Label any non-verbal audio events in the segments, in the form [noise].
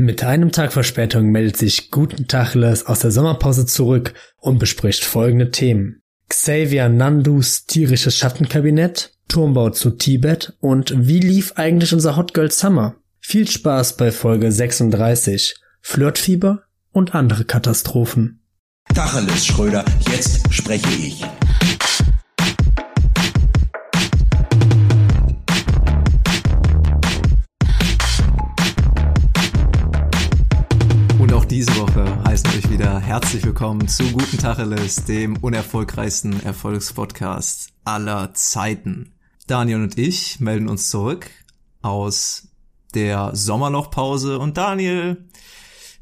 Mit einem Tag Verspätung meldet sich Guten Tacheles aus der Sommerpause zurück und bespricht folgende Themen. Xavier Nandus tierisches Schattenkabinett, Turmbau zu Tibet und wie lief eigentlich unser Hot Girl Summer? Viel Spaß bei Folge 36, Flirtfieber und andere Katastrophen. Tacheles, Schröder, jetzt spreche ich. Herzlich willkommen zu Guten Tacheles, dem unerfolgreichsten Erfolgspodcast aller Zeiten. Daniel und ich melden uns zurück aus der Sommerlochpause und Daniel,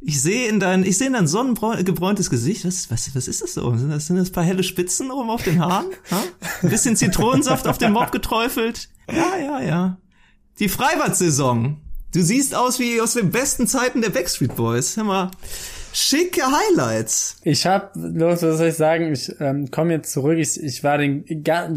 ich sehe in dein, ich sehe in dein sonnengebräuntes Gesicht, was, was, was ist das so? Sind das, sind das ein paar helle Spitzen oben auf den Haaren? [laughs] Ha? Ein bisschen Zitronensaft auf den Mob geträufelt? Ja, ja, ja. Die Freibad-Saison Du siehst aus wie aus den besten Zeiten der Backstreet Boys. Hör mal, schicke Highlights. Ich hab, los, was soll ich sagen? Ich ähm, komme jetzt zurück. Ich, ich war den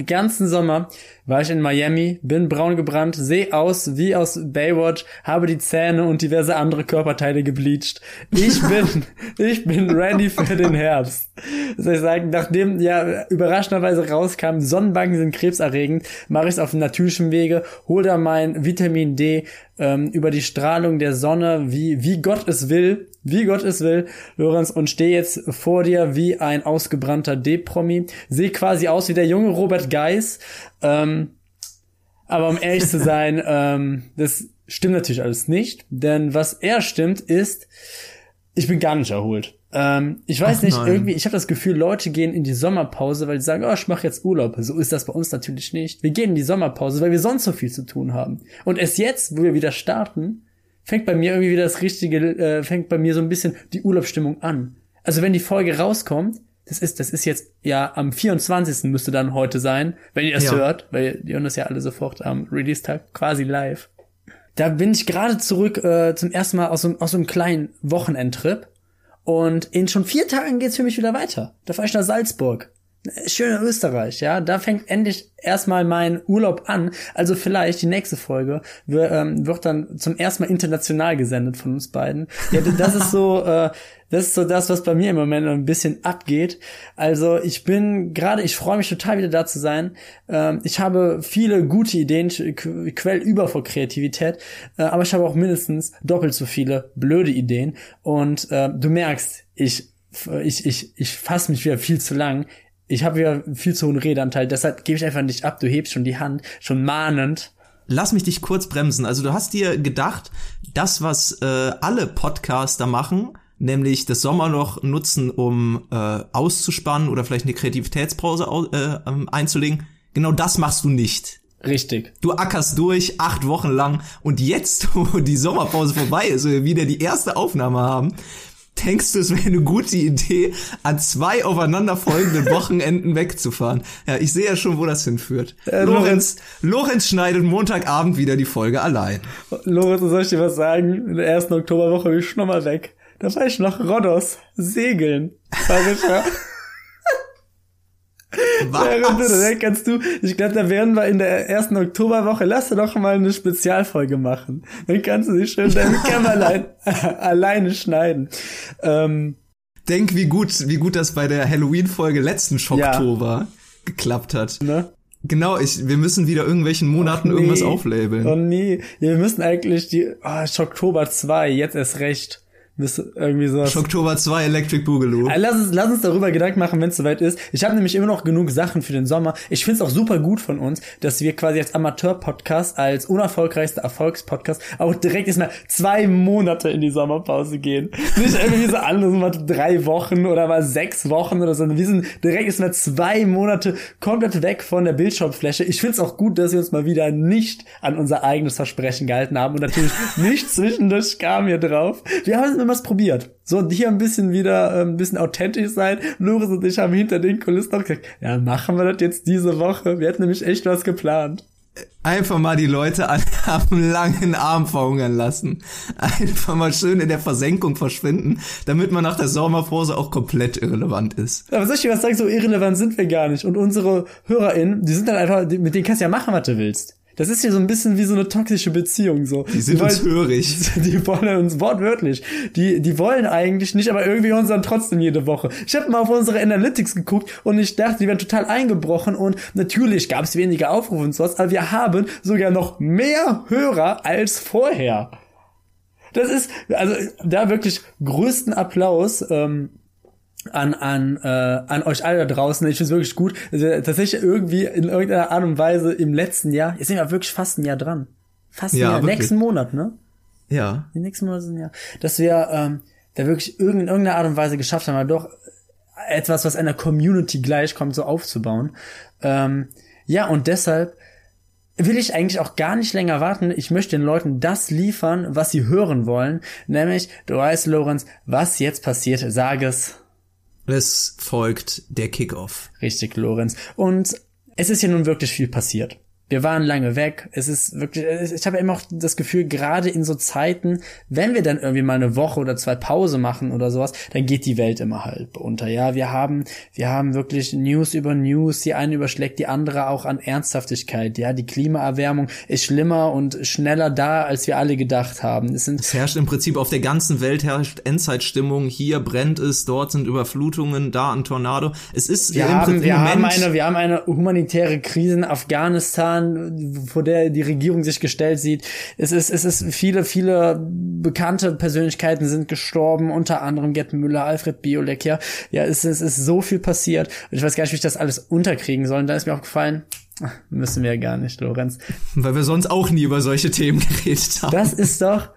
ganzen Sommer war ich in Miami, bin braun gebrannt, sehe aus wie aus Baywatch, habe die Zähne und diverse andere Körperteile gebleached. Ich [laughs] bin, ich bin ready für den Herbst. Soll ich sagen, nachdem ja überraschenderweise rauskam, Sonnenbanken sind krebserregend, mache ich es auf natürlichem Wege, hol da mein Vitamin D ähm, über die Strahlung der Sonne, wie, wie Gott es will, wie Gott es will, Lorenz, und stehe jetzt vor dir wie ein ausgebrannter D-Promi, sehe quasi aus wie der junge Robert Geis, ähm, aber um ehrlich zu sein, [laughs] ähm, das stimmt natürlich alles nicht, denn was eher stimmt ist, ich bin gar nicht erholt. Ähm, ich weiß Ach nicht, nein. irgendwie, ich habe das Gefühl, Leute gehen in die Sommerpause, weil sie sagen, oh, ich mache jetzt Urlaub. So ist das bei uns natürlich nicht. Wir gehen in die Sommerpause, weil wir sonst so viel zu tun haben. Und erst jetzt, wo wir wieder starten, fängt bei mir irgendwie wieder das richtige, äh, fängt bei mir so ein bisschen die Urlaubsstimmung an. Also wenn die Folge rauskommt, das ist, das ist jetzt ja am 24. müsste dann heute sein, wenn ihr das ja. hört, weil die hören das ja alle sofort am Release-Tag quasi live. Da bin ich gerade zurück äh, zum ersten Mal aus so, aus so einem kleinen Wochenendtrip und in schon vier Tagen geht's für mich wieder weiter. Da fahre ich nach Salzburg. Schöner Österreich, ja. Da fängt endlich erstmal mein Urlaub an. Also vielleicht die nächste Folge wird, ähm, wird dann zum ersten Mal international gesendet von uns beiden. Ja, das ist so, [laughs] äh, das ist so das, was bei mir im Moment ein bisschen abgeht. Also ich bin gerade, ich freue mich total wieder da zu sein. Ähm, ich habe viele gute Ideen, quell über vor Kreativität, äh, aber ich habe auch mindestens doppelt so viele blöde Ideen. Und äh, du merkst, ich ich, ich, ich fasse mich wieder viel zu lang ich habe ja viel zu hohen Redanteil, deshalb gebe ich einfach nicht ab. Du hebst schon die Hand, schon mahnend. Lass mich dich kurz bremsen. Also du hast dir gedacht, das, was äh, alle Podcaster machen, nämlich das Sommerloch nutzen, um äh, auszuspannen oder vielleicht eine Kreativitätspause äh, ähm, einzulegen, genau das machst du nicht. Richtig. Du ackerst durch acht Wochen lang und jetzt, [laughs] wo die Sommerpause vorbei ist, wir wieder die erste Aufnahme haben, denkst du, es wäre eine gute Idee, an zwei aufeinanderfolgenden [laughs] Wochenenden wegzufahren? Ja, ich sehe ja schon, wo das hinführt. Äh, Lorenz, Lorenz schneidet Montagabend wieder die Folge allein. Lorenz, soll ich dir was sagen? In der ersten Oktoberwoche bin ich schon mal weg. Da war ich nach Rhodos segeln. War. [laughs] [laughs] Was? Kannst du, ich glaube, da werden wir in der ersten Oktoberwoche, lass doch mal eine Spezialfolge machen. Dann kannst du dich schön deine [laughs] Kämmerlein alleine schneiden. Ähm, Denk, wie gut, wie gut das bei der Halloween-Folge letzten Schocktober ja. geklappt hat. Ne? Genau, ich, wir müssen wieder irgendwelchen Monaten nee. irgendwas auflabeln. Oh nee, wir müssen eigentlich die, oh, Schocktober 2, jetzt erst recht. Das irgendwie so. Oktober 2 Electric Boogaloo. Äh, lass uns, lass uns darüber Gedanken machen, wenn es soweit ist. Ich habe nämlich immer noch genug Sachen für den Sommer. Ich find's auch super gut von uns, dass wir quasi als Amateur-Podcast, als unerfolgreichster Erfolgspodcast auch direkt erstmal zwei Monate in die Sommerpause gehen. Nicht irgendwie so anders mal drei Wochen oder mal sechs Wochen oder so. Wir sind direkt erstmal zwei Monate komplett weg von der Bildschirmfläche. Ich find's auch gut, dass wir uns mal wieder nicht an unser eigenes Versprechen gehalten haben und natürlich nicht zwischendurch kam hier drauf. Wir haben was probiert. So, hier ein bisschen wieder äh, ein bisschen authentisch sein. Loris und ich haben hinter den Kulissen noch gesagt, ja, machen wir das jetzt diese Woche. Wir hätten nämlich echt was geplant. Einfach mal die Leute an, [laughs] am langen Arm verhungern lassen. Einfach mal schön in der Versenkung verschwinden, damit man nach der Sommerpause auch komplett irrelevant ist. Aber soll ich dir was sagen, so irrelevant sind wir gar nicht. Und unsere HörerInnen, die sind dann einfach, mit denen kannst du ja machen, was du willst Das ist ja so ein bisschen wie so eine toxische Beziehung so. Die sind uns hörig. [laughs] Die wollen uns wortwörtlich. Die die wollen eigentlich nicht, aber irgendwie uns dann trotzdem jede Woche. Ich habe mal auf unsere Analytics geguckt und ich dachte, die werden total eingebrochen und natürlich gab es weniger Aufrufe und sowas, aber wir haben sogar noch mehr Hörer als vorher. Das ist also da wirklich größten Applaus. Ähm, an an äh, an euch alle da draußen. Ich finde es wirklich gut. Also, tatsächlich irgendwie in irgendeiner Art und Weise im letzten Jahr. Jetzt sind wir wirklich fast ein Jahr dran. Fast ein Ja, Jahr. wirklich. Nächsten Monat, ne? Ja. Die nächsten Monate sind ja, dass wir ähm, da wirklich irgend- in irgendeiner Art und Weise geschafft haben, doch etwas, was einer Community gleichkommt, so aufzubauen. Ähm, ja, und deshalb will ich eigentlich auch gar nicht länger warten. Ich möchte den Leuten das liefern, was sie hören wollen. Nämlich, du weißt, Lorenz, was jetzt passiert, sag es. Es folgt der Kickoff. Richtig, Lorenz. Und es ist ja nun wirklich viel passiert. Wir waren lange weg. Es ist wirklich, ich habe immer auch das Gefühl, gerade in so Zeiten, wenn wir dann irgendwie mal eine Woche oder zwei Pause machen oder sowas, dann geht die Welt immer halb unter. Ja, wir haben, wir haben wirklich News über News. Die eine überschlägt die andere auch an Ernsthaftigkeit. Ja, die Klimaerwärmung ist schlimmer und schneller da, als wir alle gedacht haben. Es sind Es herrscht im Prinzip auf der ganzen Welt herrscht Endzeitstimmung. Hier brennt es, dort sind Überflutungen, da ein Tornado. Es ist Wir im haben, wir haben eine, wir haben eine humanitäre Krise in Afghanistan, vor der die Regierung sich gestellt sieht. Es ist, es ist viele, viele bekannte Persönlichkeiten sind gestorben, unter anderem Gerd Müller, Alfred Biolek, ja. Ja, es, ist- es ist so viel passiert. Und ich weiß gar nicht, wie ich das alles unterkriegen soll. Und da ist mir auch gefallen, müssen wir gar nicht, Lorenz. weil wir sonst auch nie über solche Themen [laughs] geredet haben. Das ist doch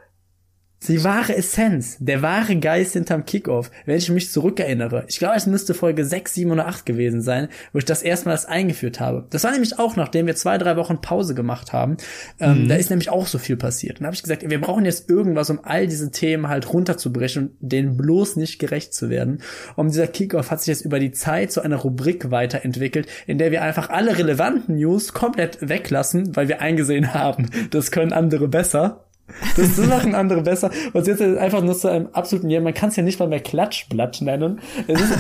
die wahre Essenz, der wahre Geist hinterm Kickoff, wenn ich mich zurückerinnere. Ich glaube, es müsste Folge 6, 7 oder 8 gewesen sein, wo ich das erstmals eingeführt habe. Das war nämlich auch, nachdem wir zwei, drei Wochen Pause gemacht haben. Ähm, Da ist nämlich auch so viel passiert. Und da habe ich gesagt, wir brauchen jetzt irgendwas, um all diese Themen halt runterzubrechen und denen bloß nicht gerecht zu werden. Und dieser Kickoff hat sich jetzt über die Zeit zu einer Rubrik weiterentwickelt, in der wir einfach alle relevanten News komplett weglassen, weil wir eingesehen [laughs] haben, das können andere besser. Das, machen andere besser. Und jetzt ist einfach nur zu einem absoluten, ja, man kann es ja nicht mal mehr Klatschblatt nennen. Es ist,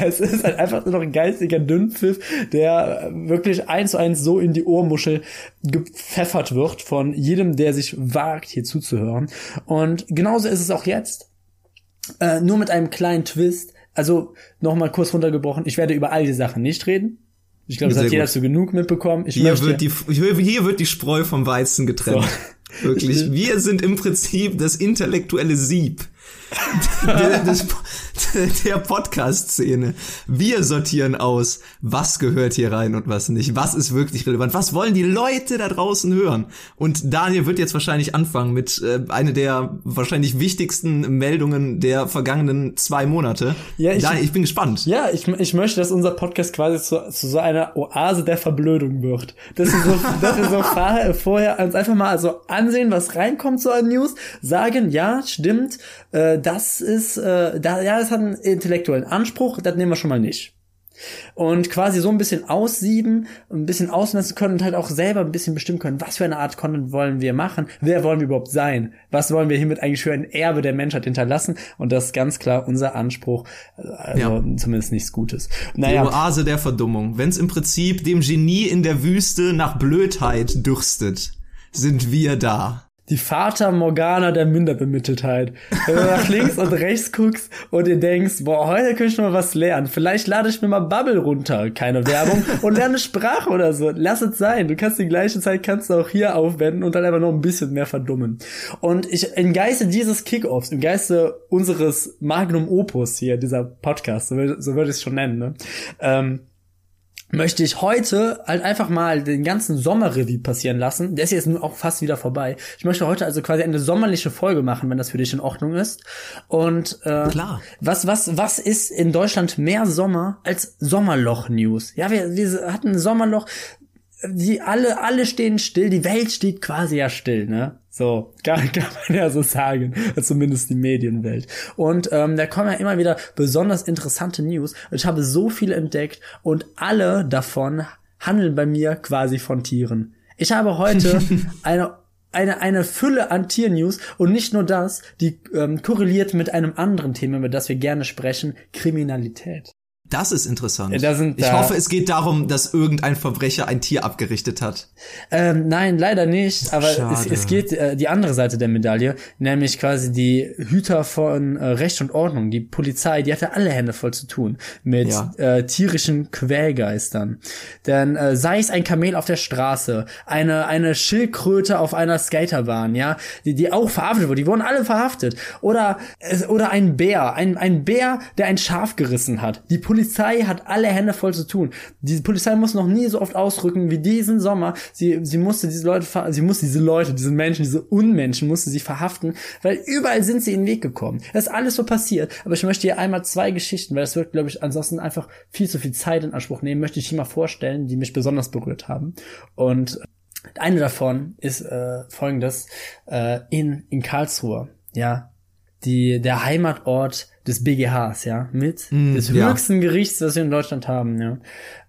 [laughs] es ist halt einfach nur noch ein geistiger Dünnpfiff, der wirklich eins zu eins so in die Ohrmuschel gepfeffert wird von jedem, der sich wagt, hier zuzuhören. Und genauso ist es auch jetzt. Äh, nur mit einem kleinen Twist. Also nochmal kurz runtergebrochen. Ich werde über all die Sachen nicht reden. Ich glaube, das Sehr hat jeder gut. zu genug mitbekommen. Ich Hier möchte, wird, die, hier wird die Spreu vom Weizen getrennt. Wirklich. Wir sind im Prinzip das intellektuelle Sieb [laughs] des, [laughs] der Podcast-Szene. Wir sortieren aus, was gehört hier rein und was nicht. Was ist wirklich relevant? Was wollen die Leute da draußen hören? Und Daniel wird jetzt wahrscheinlich anfangen mit äh, einer der wahrscheinlich wichtigsten Meldungen der vergangenen zwei Monate. Ja, ich- Daniel, ich bin gespannt. Ja, ich, ich möchte, dass unser Podcast quasi zu, zu so einer Oase der Verblödung wird. Dass wir so, [laughs] dass wir so vorher, vorher uns einfach mal so ansehen, was reinkommt so an News, sagen, ja, stimmt, äh, das ist, äh, da, ja, das hat einen intellektuellen Anspruch, das nehmen wir schon mal nicht. Und quasi so ein bisschen aussieben, ein bisschen ausmessen können und halt auch selber ein bisschen bestimmen können, was für eine Art Content wollen wir machen, wer wollen wir überhaupt sein, was wollen wir hiermit eigentlich für ein Erbe der Menschheit hinterlassen und das ist ganz klar unser Anspruch, also Ja. zumindest nichts Gutes. Die Naja, Oase der Verdummung. Wenn es im Prinzip dem Genie in der Wüste nach Blödheit dürstet, sind wir da. Die Vater Morgana der Minderbemitteltheit. Wenn du nach links und rechts guckst und dir denkst, boah, heute könnte ich mal was lernen. Vielleicht lade ich mir mal Bubble runter, keine Werbung, und lerne Sprache oder so. Lass es sein. Du kannst die gleiche Zeit kannst du auch hier aufwenden und dann einfach noch ein bisschen mehr verdummen. Und ich, im Geiste dieses Kickoffs, im Geiste unseres Magnum Opus hier, dieser Podcast, so würde ich es schon nennen, ne? Ähm, möchte ich heute halt einfach mal den ganzen Sommerrevue passieren lassen. Der ist jetzt nun auch fast wieder vorbei. Ich möchte heute also quasi eine sommerliche Folge machen, wenn das für dich in Ordnung ist. Und äh, Klar. was was was ist in Deutschland mehr Sommer als Sommerloch-News? Ja, wir, wir hatten Sommerloch. Die alle alle stehen still. Die Welt steht quasi ja still, ne? So [laughs] kann, kann man ja so sagen, zumindest die Medienwelt. Und ähm, da kommen ja immer wieder besonders interessante News. Ich habe so viele entdeckt und alle davon handeln bei mir quasi von Tieren. Ich habe heute [laughs] eine eine, eine Fülle an Tiernews und nicht nur das, die ähm, korreliert mit einem anderen Thema, über das wir gerne sprechen, Kriminalität. Das ist interessant. Da sind ich da- hoffe, es geht darum, dass irgendein Verbrecher ein Tier abgerichtet hat. Ähm, nein, leider nicht. Aber es, es geht äh, die andere Seite der Medaille, nämlich quasi die Hüter von äh, Recht und Ordnung, die Polizei, die hatte alle Hände voll zu tun mit Ja. äh, tierischen Quälgeistern. Denn äh, sei es ein Kamel auf der Straße, eine eine Schildkröte auf einer Skaterbahn, ja, die, die auch verhaftet wurde, die wurden alle verhaftet. Oder es- oder ein Bär, ein ein Bär, der ein Schaf gerissen hat. Die Polizei hat alle Hände voll zu tun. Die Polizei muss noch nie so oft ausrücken wie diesen Sommer. Sie sie musste diese Leute sie musste diese Leute, diese Menschen, diese Unmenschen musste sie verhaften, weil überall sind sie in den Weg gekommen. Das ist alles so passiert, aber ich möchte hier einmal zwei Geschichten, weil das wird glaube ich ansonsten einfach viel zu viel Zeit in Anspruch nehmen, möchte ich hier mal vorstellen, die mich besonders berührt haben. Und eine davon ist äh, folgendes äh, in in Karlsruhe, ja, die der Heimatort des BGHs, ja, mit des ja. höchsten Gerichts, das wir in Deutschland haben, ja,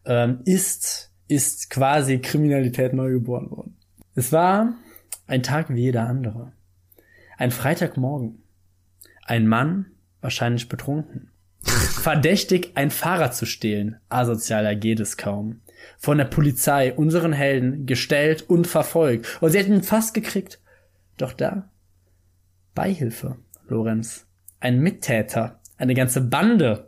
ähm, ist ist quasi Kriminalität neu geboren worden. Es war ein Tag wie jeder andere. Ein Freitagmorgen. Ein Mann, wahrscheinlich betrunken, verdächtig, ein Fahrrad zu stehlen. Asozialer geht es kaum. Von der Polizei, unseren Helden, gestellt und verfolgt. Und sie hätten ihn fast gekriegt. Doch da, Beihilfe, Lorenz. Ein Mittäter. Eine ganze Bande.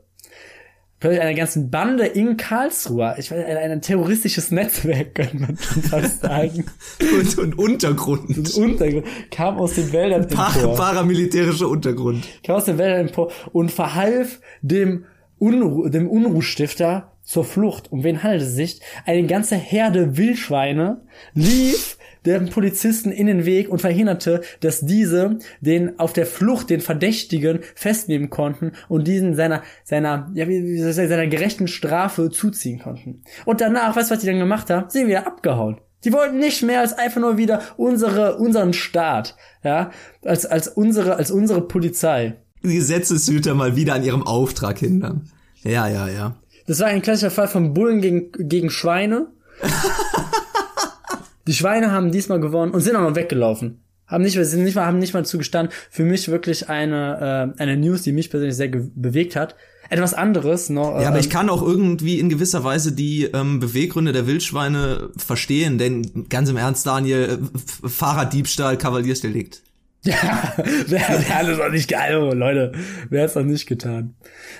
Plötzlich Eine ganze Bande in Karlsruhe. Ich weiß, ein, ein terroristisches Netzwerk, [laughs] könnte man schon fast sagen. [laughs] Und, und Untergrund. Untergrund kam aus den Wäldern Par empor. paramilitärischer Untergrund. kam aus den Wäldern empor und verhalf dem, Unru dem Unruhstifter zur Flucht. Um wen handelt es sich? Eine ganze Herde Wildschweine lief dem Polizisten in den Weg und verhinderte, dass diese den auf der Flucht den Verdächtigen festnehmen konnten und diesen seiner seiner ja, seiner gerechten Strafe zuziehen konnten. Und danach, weißt du, was die dann gemacht haben? Sind wieder abgehauen. Die wollten nicht mehr als einfach nur wieder unsere unseren Staat, ja, als als unsere als unsere Polizei. Die Gesetzeshüter mal wieder an ihrem Auftrag hindern. Ja, ja, ja. Das war ein klassischer Fall von Bullen gegen, gegen Schweine. [laughs] Die Schweine haben diesmal gewonnen und sind auch noch weggelaufen. Haben nicht, sind nicht mal, haben nicht mal zugestanden. Für mich wirklich eine, äh, eine News, die mich persönlich sehr bewegt hat. Etwas anderes noch. Ja, aber ähm, ich kann auch irgendwie in gewisser Weise die ähm, Beweggründe der Wildschweine verstehen, denn ganz im Ernst, Daniel, äh, Fahrraddiebstahl, Kavaliersdelikt. [laughs] Ja, wer, hat das noch nicht geil, oh, Leute, wer hat's noch nicht getan?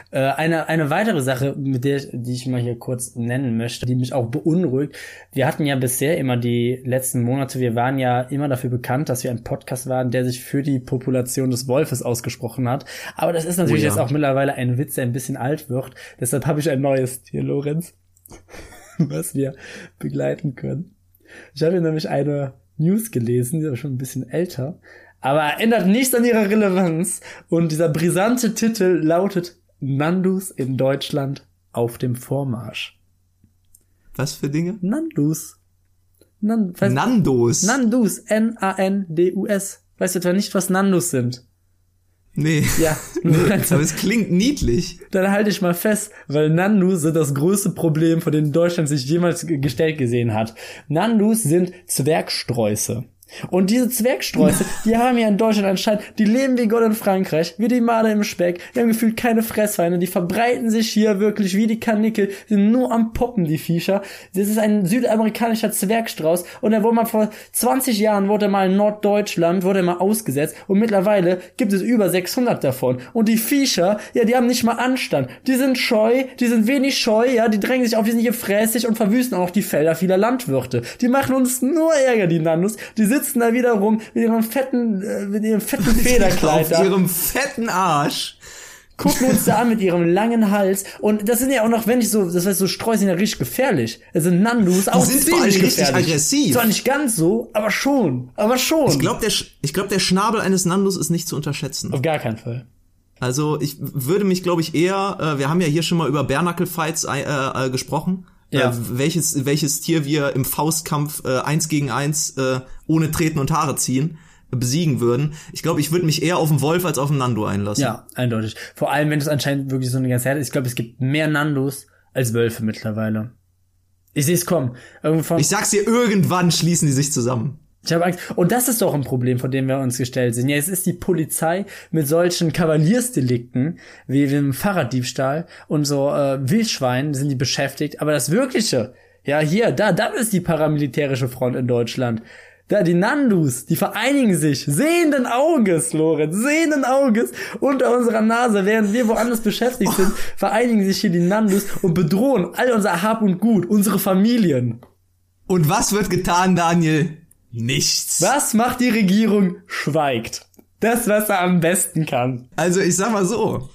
Äh, eine, eine weitere Sache, mit der ich, die ich mal hier kurz nennen möchte, die mich auch beunruhigt. Wir hatten ja bisher immer die letzten Monate, wir waren ja immer dafür bekannt, dass wir ein Podcast waren, der sich für die Population des Wolfes ausgesprochen hat. Aber das ist natürlich Oh ja. jetzt auch mittlerweile ein Witz, der ein bisschen alt wird. Deshalb habe ich ein neues hier, Lorenz, [laughs] was wir begleiten können. Ich habe hier nämlich eine News gelesen, die ist aber schon ein bisschen älter, aber ändert nichts an ihrer Relevanz. Und dieser brisante Titel lautet Nandus in Deutschland auf dem Vormarsch. Was für Dinge? Nandus. Nan Nandos. Nandus. N-A-N-D-U-S. Weißt du etwa nicht, was Nandus sind? nee. Ja, [laughs] Aber es klingt niedlich. dann halte ich mal fest, weil Nandus sind das größte Problem, vor dem Deutschland sich jemals ge- gestellt gesehen hat. Nandus sind Zwergsträuße. Und diese Zwergsträuße, [laughs] die haben ja in Deutschland anscheinend, die leben wie Gott in Frankreich, wie die Marder im Speck, die haben gefühlt keine Fressfeinde, die verbreiten sich hier wirklich wie die Kanickel, sind nur am Poppen, die Viecher. Das ist ein südamerikanischer Zwergstrauß und er wurde mal vor 20 Jahren, wurde er mal in Norddeutschland, wurde er mal ausgesetzt und mittlerweile gibt es über 600 davon. Und die Viecher, ja, die haben nicht mal Anstand. Die sind scheu, die sind wenig scheu, ja, die drängen sich auf, die sind hier fräßig und verwüsten auch die Felder vieler Landwirte. Die machen uns nur Ärger, die Nannus. Die sitzen da wieder rum mit ihrem fetten, äh, mit ihrem fetten [laughs] Federkleid Auf ihrem fetten Arsch. gucken uns da an mit ihrem langen Hals. Und das sind ja auch noch, wenn ich so, das heißt, so Streu sind ja richtig gefährlich. Also Nandus auch sind vor allem richtig gefährlich. aggressiv. Zwar nicht ganz so, aber schon. Aber schon. Ich glaube, der, ich glaub, der Schnabel eines Nandos ist nicht zu unterschätzen. Auf gar keinen Fall. Also ich würde mich, glaube ich, eher, äh, wir haben ja hier schon mal über Bare-Knuckle-Fights äh, äh, gesprochen. Ja. Äh, welches, welches Tier wir im Faustkampf äh, eins gegen eins äh, ohne Treten und Haare ziehen äh, besiegen würden. Ich glaube, ich würde mich eher auf den Wolf als auf den Nando einlassen. Ja, eindeutig. Vor allem, wenn es anscheinend wirklich so eine ganze Herde ist. Ich glaube, es gibt mehr Nandos als Wölfe mittlerweile. Ich sehe es kommen. Irgendwann Ich sag's dir, irgendwann schließen die sich zusammen. Ich habe Angst. Und das ist doch ein Problem, vor dem wir uns gestellt sind. Ja, es ist die Polizei mit solchen Kavaliersdelikten wie dem Fahrraddiebstahl und so äh, Wildschweinen sind die beschäftigt. Aber das Wirkliche, ja, hier, da, da ist die paramilitärische Front in Deutschland. Da, die Nandus, die vereinigen sich sehenden Auges, Lorenz, sehenden Auges unter unserer Nase, während wir woanders beschäftigt sind, [laughs] vereinigen sich hier die Nandus und bedrohen all unser Hab und Gut, unsere Familien. Und was wird getan, Daniel? Nichts. Was macht die Regierung? Schweigt. Das, was er am besten kann. Also ich sag mal so,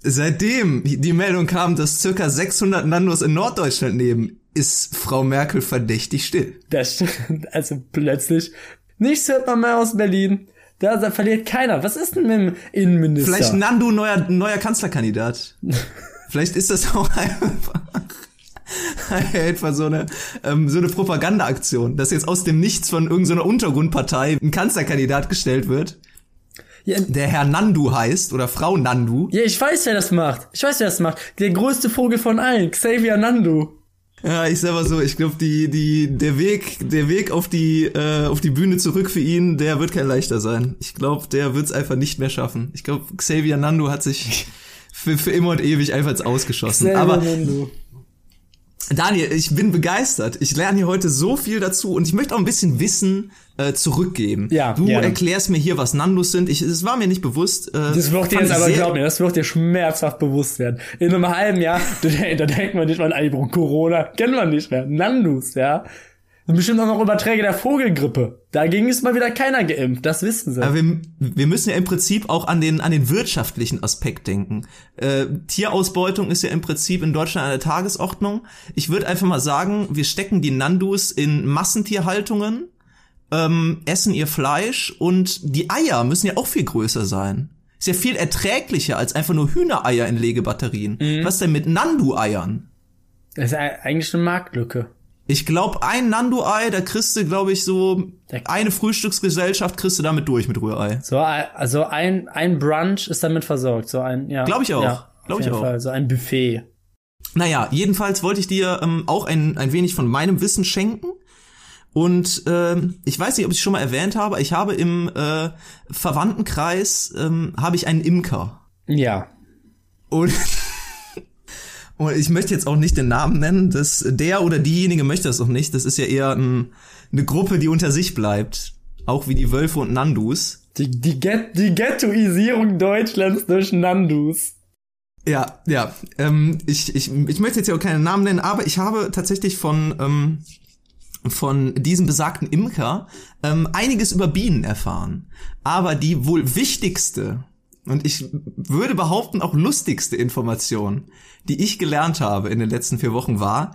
seitdem die Meldung kam, dass circa 600 Nandos in Norddeutschland leben, ist Frau Merkel verdächtig still. Das stimmt. Also plötzlich, nichts hört man mehr aus Berlin. Da, da verliert keiner. Was ist denn mit dem Innenminister? Vielleicht Nando neuer, neuer Kanzlerkandidat. [laughs] Vielleicht ist das auch einfach, [laughs] etwa so eine, ähm, so eine Propagandaaktion, dass jetzt aus dem Nichts von irgendeiner Untergrundpartei ein Kanzlerkandidat gestellt wird. Ja, Der Herr Nandu heißt oder Frau Nandu. ja, ich weiß, wer das macht. Ich weiß, wer das macht. Der größte Vogel von allen, Xavier Nandu. Ja, ich sag mal so, ich glaube, die, die, der Weg, der Weg auf die, äh, auf die Bühne zurück für ihn, der wird kein leichter sein. Ich glaube, der wird's einfach nicht mehr schaffen. Ich glaube, Xavier Nandu hat sich [laughs] für, für immer und ewig einfach Ausgeschossen. Xavier Aber Nandu. Daniel, ich bin begeistert. Ich lerne hier heute so viel dazu und ich möchte auch ein bisschen Wissen äh, zurückgeben. Ja, du gerne. erklärst mir hier, was Nandus sind. Ich, es war mir nicht bewusst. Äh, Das wird dir jetzt aber, glaub mir, das wird dir schmerzhaft bewusst werden. In einem halben Jahr, da, [laughs] da denkt man nicht mal an Corona, kennt man nicht mehr. Nandus, ja. Und bestimmt auch noch Überträge der Vogelgrippe. Dagegen ist mal wieder keiner geimpft, das wissen sie. Aber wir, wir müssen ja im Prinzip auch an den, an den wirtschaftlichen Aspekt denken. Äh, Tierausbeutung ist ja im Prinzip in Deutschland an der Tagesordnung. Ich würde einfach mal sagen, wir stecken die Nandus in Massentierhaltungen, ähm, essen ihr Fleisch und die Eier müssen ja auch viel größer sein. Ist ja viel erträglicher als einfach nur Hühnereier in Legebatterien. Was denn mit Nandu-Eiern? Das ist e- eigentlich eine Marktlücke. Ich glaube, ein Nandu-Ei, da kriegst du, glaube ich, so eine Frühstücksgesellschaft kriegst du damit durch mit Rührei. So, also ein, ein Brunch ist damit versorgt. So ein, ja. Glaub ich auch. Ja, auf Glaub ich auch. Fall. So ein Buffet. Naja, jedenfalls wollte ich dir ähm, auch ein, ein wenig von meinem Wissen schenken. Und ähm, ich weiß nicht, ob ich es schon mal erwähnt habe, ich habe im äh, Verwandtenkreis ähm, habe ich einen Imker. Ja. Und, [laughs] und ich möchte jetzt auch nicht den Namen nennen, das, der oder diejenige möchte das auch nicht. Das ist ja eher ein, eine Gruppe, die unter sich bleibt. Auch wie die Wölfe und Nandus. Die, die, Get die Ghettoisierung Deutschlands durch Nandus. Ja, ja. Ähm, ich, ich, ich möchte jetzt ja auch keinen Namen nennen, aber ich habe tatsächlich von, ähm, von diesem besagten Imker ähm, einiges über Bienen erfahren. Aber die wohl wichtigste und ich würde behaupten auch lustigste Information, die ich gelernt habe in den letzten vier Wochen war,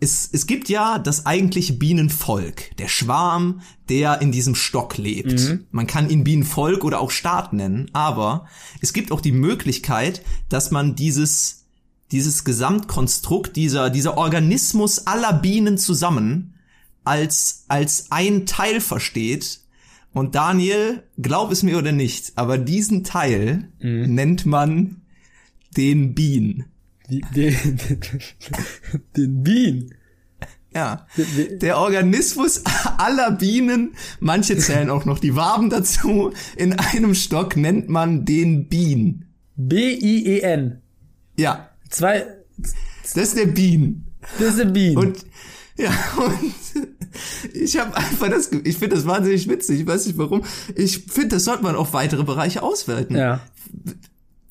es, es gibt ja das eigentliche Bienenvolk, der Schwarm, der in diesem Stock lebt. Man kann ihn Bienenvolk oder auch Staat nennen, aber es gibt auch die Möglichkeit, dass man dieses, dieses Gesamtkonstrukt, dieser, dieser Organismus aller Bienen zusammen als, als ein Teil versteht. Und Daniel, glaub es mir oder nicht, aber diesen Teil nennt man den Bien. Die, [laughs] den, den Bien. Ja, der Organismus aller Bienen, manche zählen auch noch die Waben dazu, in einem Stock nennt man den Bien. B-I-E-N. Ja, Zwei, das ist der Bien. das ist ein Bien. Und ja, [laughs] und ich habe einfach das, ich finde das wahnsinnig witzig, ich weiß nicht warum. Ich finde, das sollte man auf weitere Bereiche ausweiten. ja.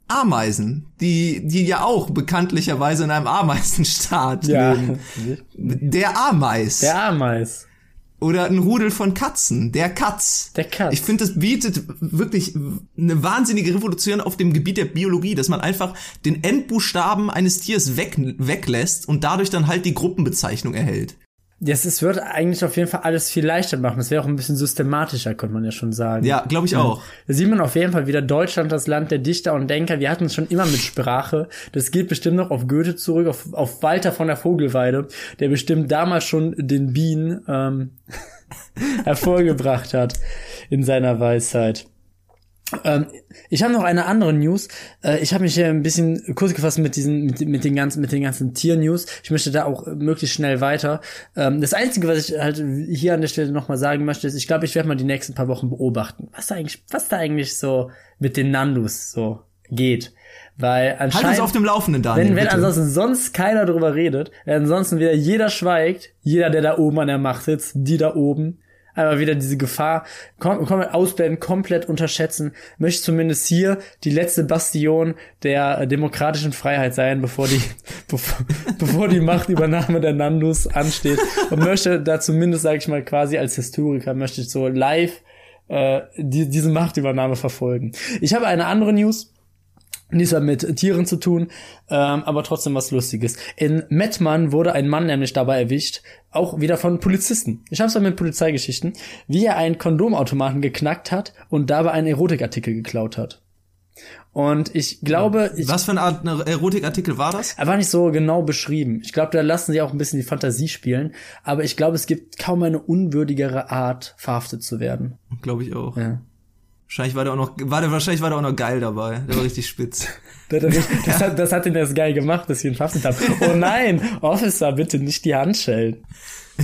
Ameisen, die, die ja auch bekanntlicherweise in einem Ameisenstaat Ja. leben. Der Ameis. Der Ameis. Oder ein Rudel von Katzen, der Katz. Der Katz. Ich finde, das bietet wirklich eine wahnsinnige Revolution auf dem Gebiet der Biologie, dass man einfach den Endbuchstaben eines Tiers weg, weglässt und dadurch dann halt die Gruppenbezeichnung erhält. Das ist, wird eigentlich auf jeden Fall alles viel leichter machen. Das wäre auch ein bisschen systematischer, könnte man ja schon sagen. Ja, glaube ich auch. Da sieht man auf jeden Fall wieder Deutschland, das Land der Dichter und Denker. Wir hatten es schon immer mit Sprache. Das geht bestimmt noch auf Goethe zurück, auf, auf Walter von der Vogelweide, der bestimmt damals schon den Bien ähm, [laughs] hervorgebracht hat in seiner Weisheit. Ähm, ich habe noch eine andere News. Äh, ich habe mich hier ein bisschen kurz gefasst mit diesen, mit, mit den ganzen, mit den ganzen Tier-News. Ich möchte da auch möglichst schnell weiter. Ähm, das Einzige, was ich halt hier an der Stelle nochmal sagen möchte, ist, ich glaube, ich werde mal die nächsten paar Wochen beobachten, was da eigentlich, was da eigentlich so mit den Nandus so geht. Weil anscheinend. Halt uns auf dem Laufenden, Daniel. Wenn, wenn bitte. ansonsten sonst keiner drüber redet, wenn ansonsten wieder jeder schweigt, jeder, der da oben an der Macht sitzt, die da oben, einmal wieder diese Gefahr kom komplett ausblenden, komplett unterschätzen, möchte zumindest hier die letzte Bastion der demokratischen Freiheit sein, bevor die, [laughs] bevor, bevor die Machtübernahme der Nandus ansteht. Und möchte da zumindest, sage ich mal, quasi als Historiker, möchte ich so live äh, die, diese Machtübernahme verfolgen. Ich habe eine andere News, Nichts hat mit Tieren zu tun, ähm, aber trotzdem was Lustiges. In Mettmann wurde ein Mann nämlich dabei erwischt, auch wieder von Polizisten. Ich habe es mit Polizeigeschichten, wie er einen Kondomautomaten geknackt hat und dabei einen Erotikartikel geklaut hat. Und ich glaube, ich, Was für eine Art Erotikartikel war das? er war nicht so genau beschrieben. Ich glaube, da lassen sie auch ein bisschen die Fantasie spielen. Aber ich glaube, es gibt kaum eine unwürdigere Art, verhaftet zu werden. Glaube ich auch. Ja. Wahrscheinlich war der auch noch, war der, wahrscheinlich war der auch noch geil dabei. Der war richtig spitz. [laughs] Das, das, hat, das hat ihn erst geil gemacht, dass wir ihn verhaftet haben. Oh nein, Officer, bitte nicht die Hand schellen.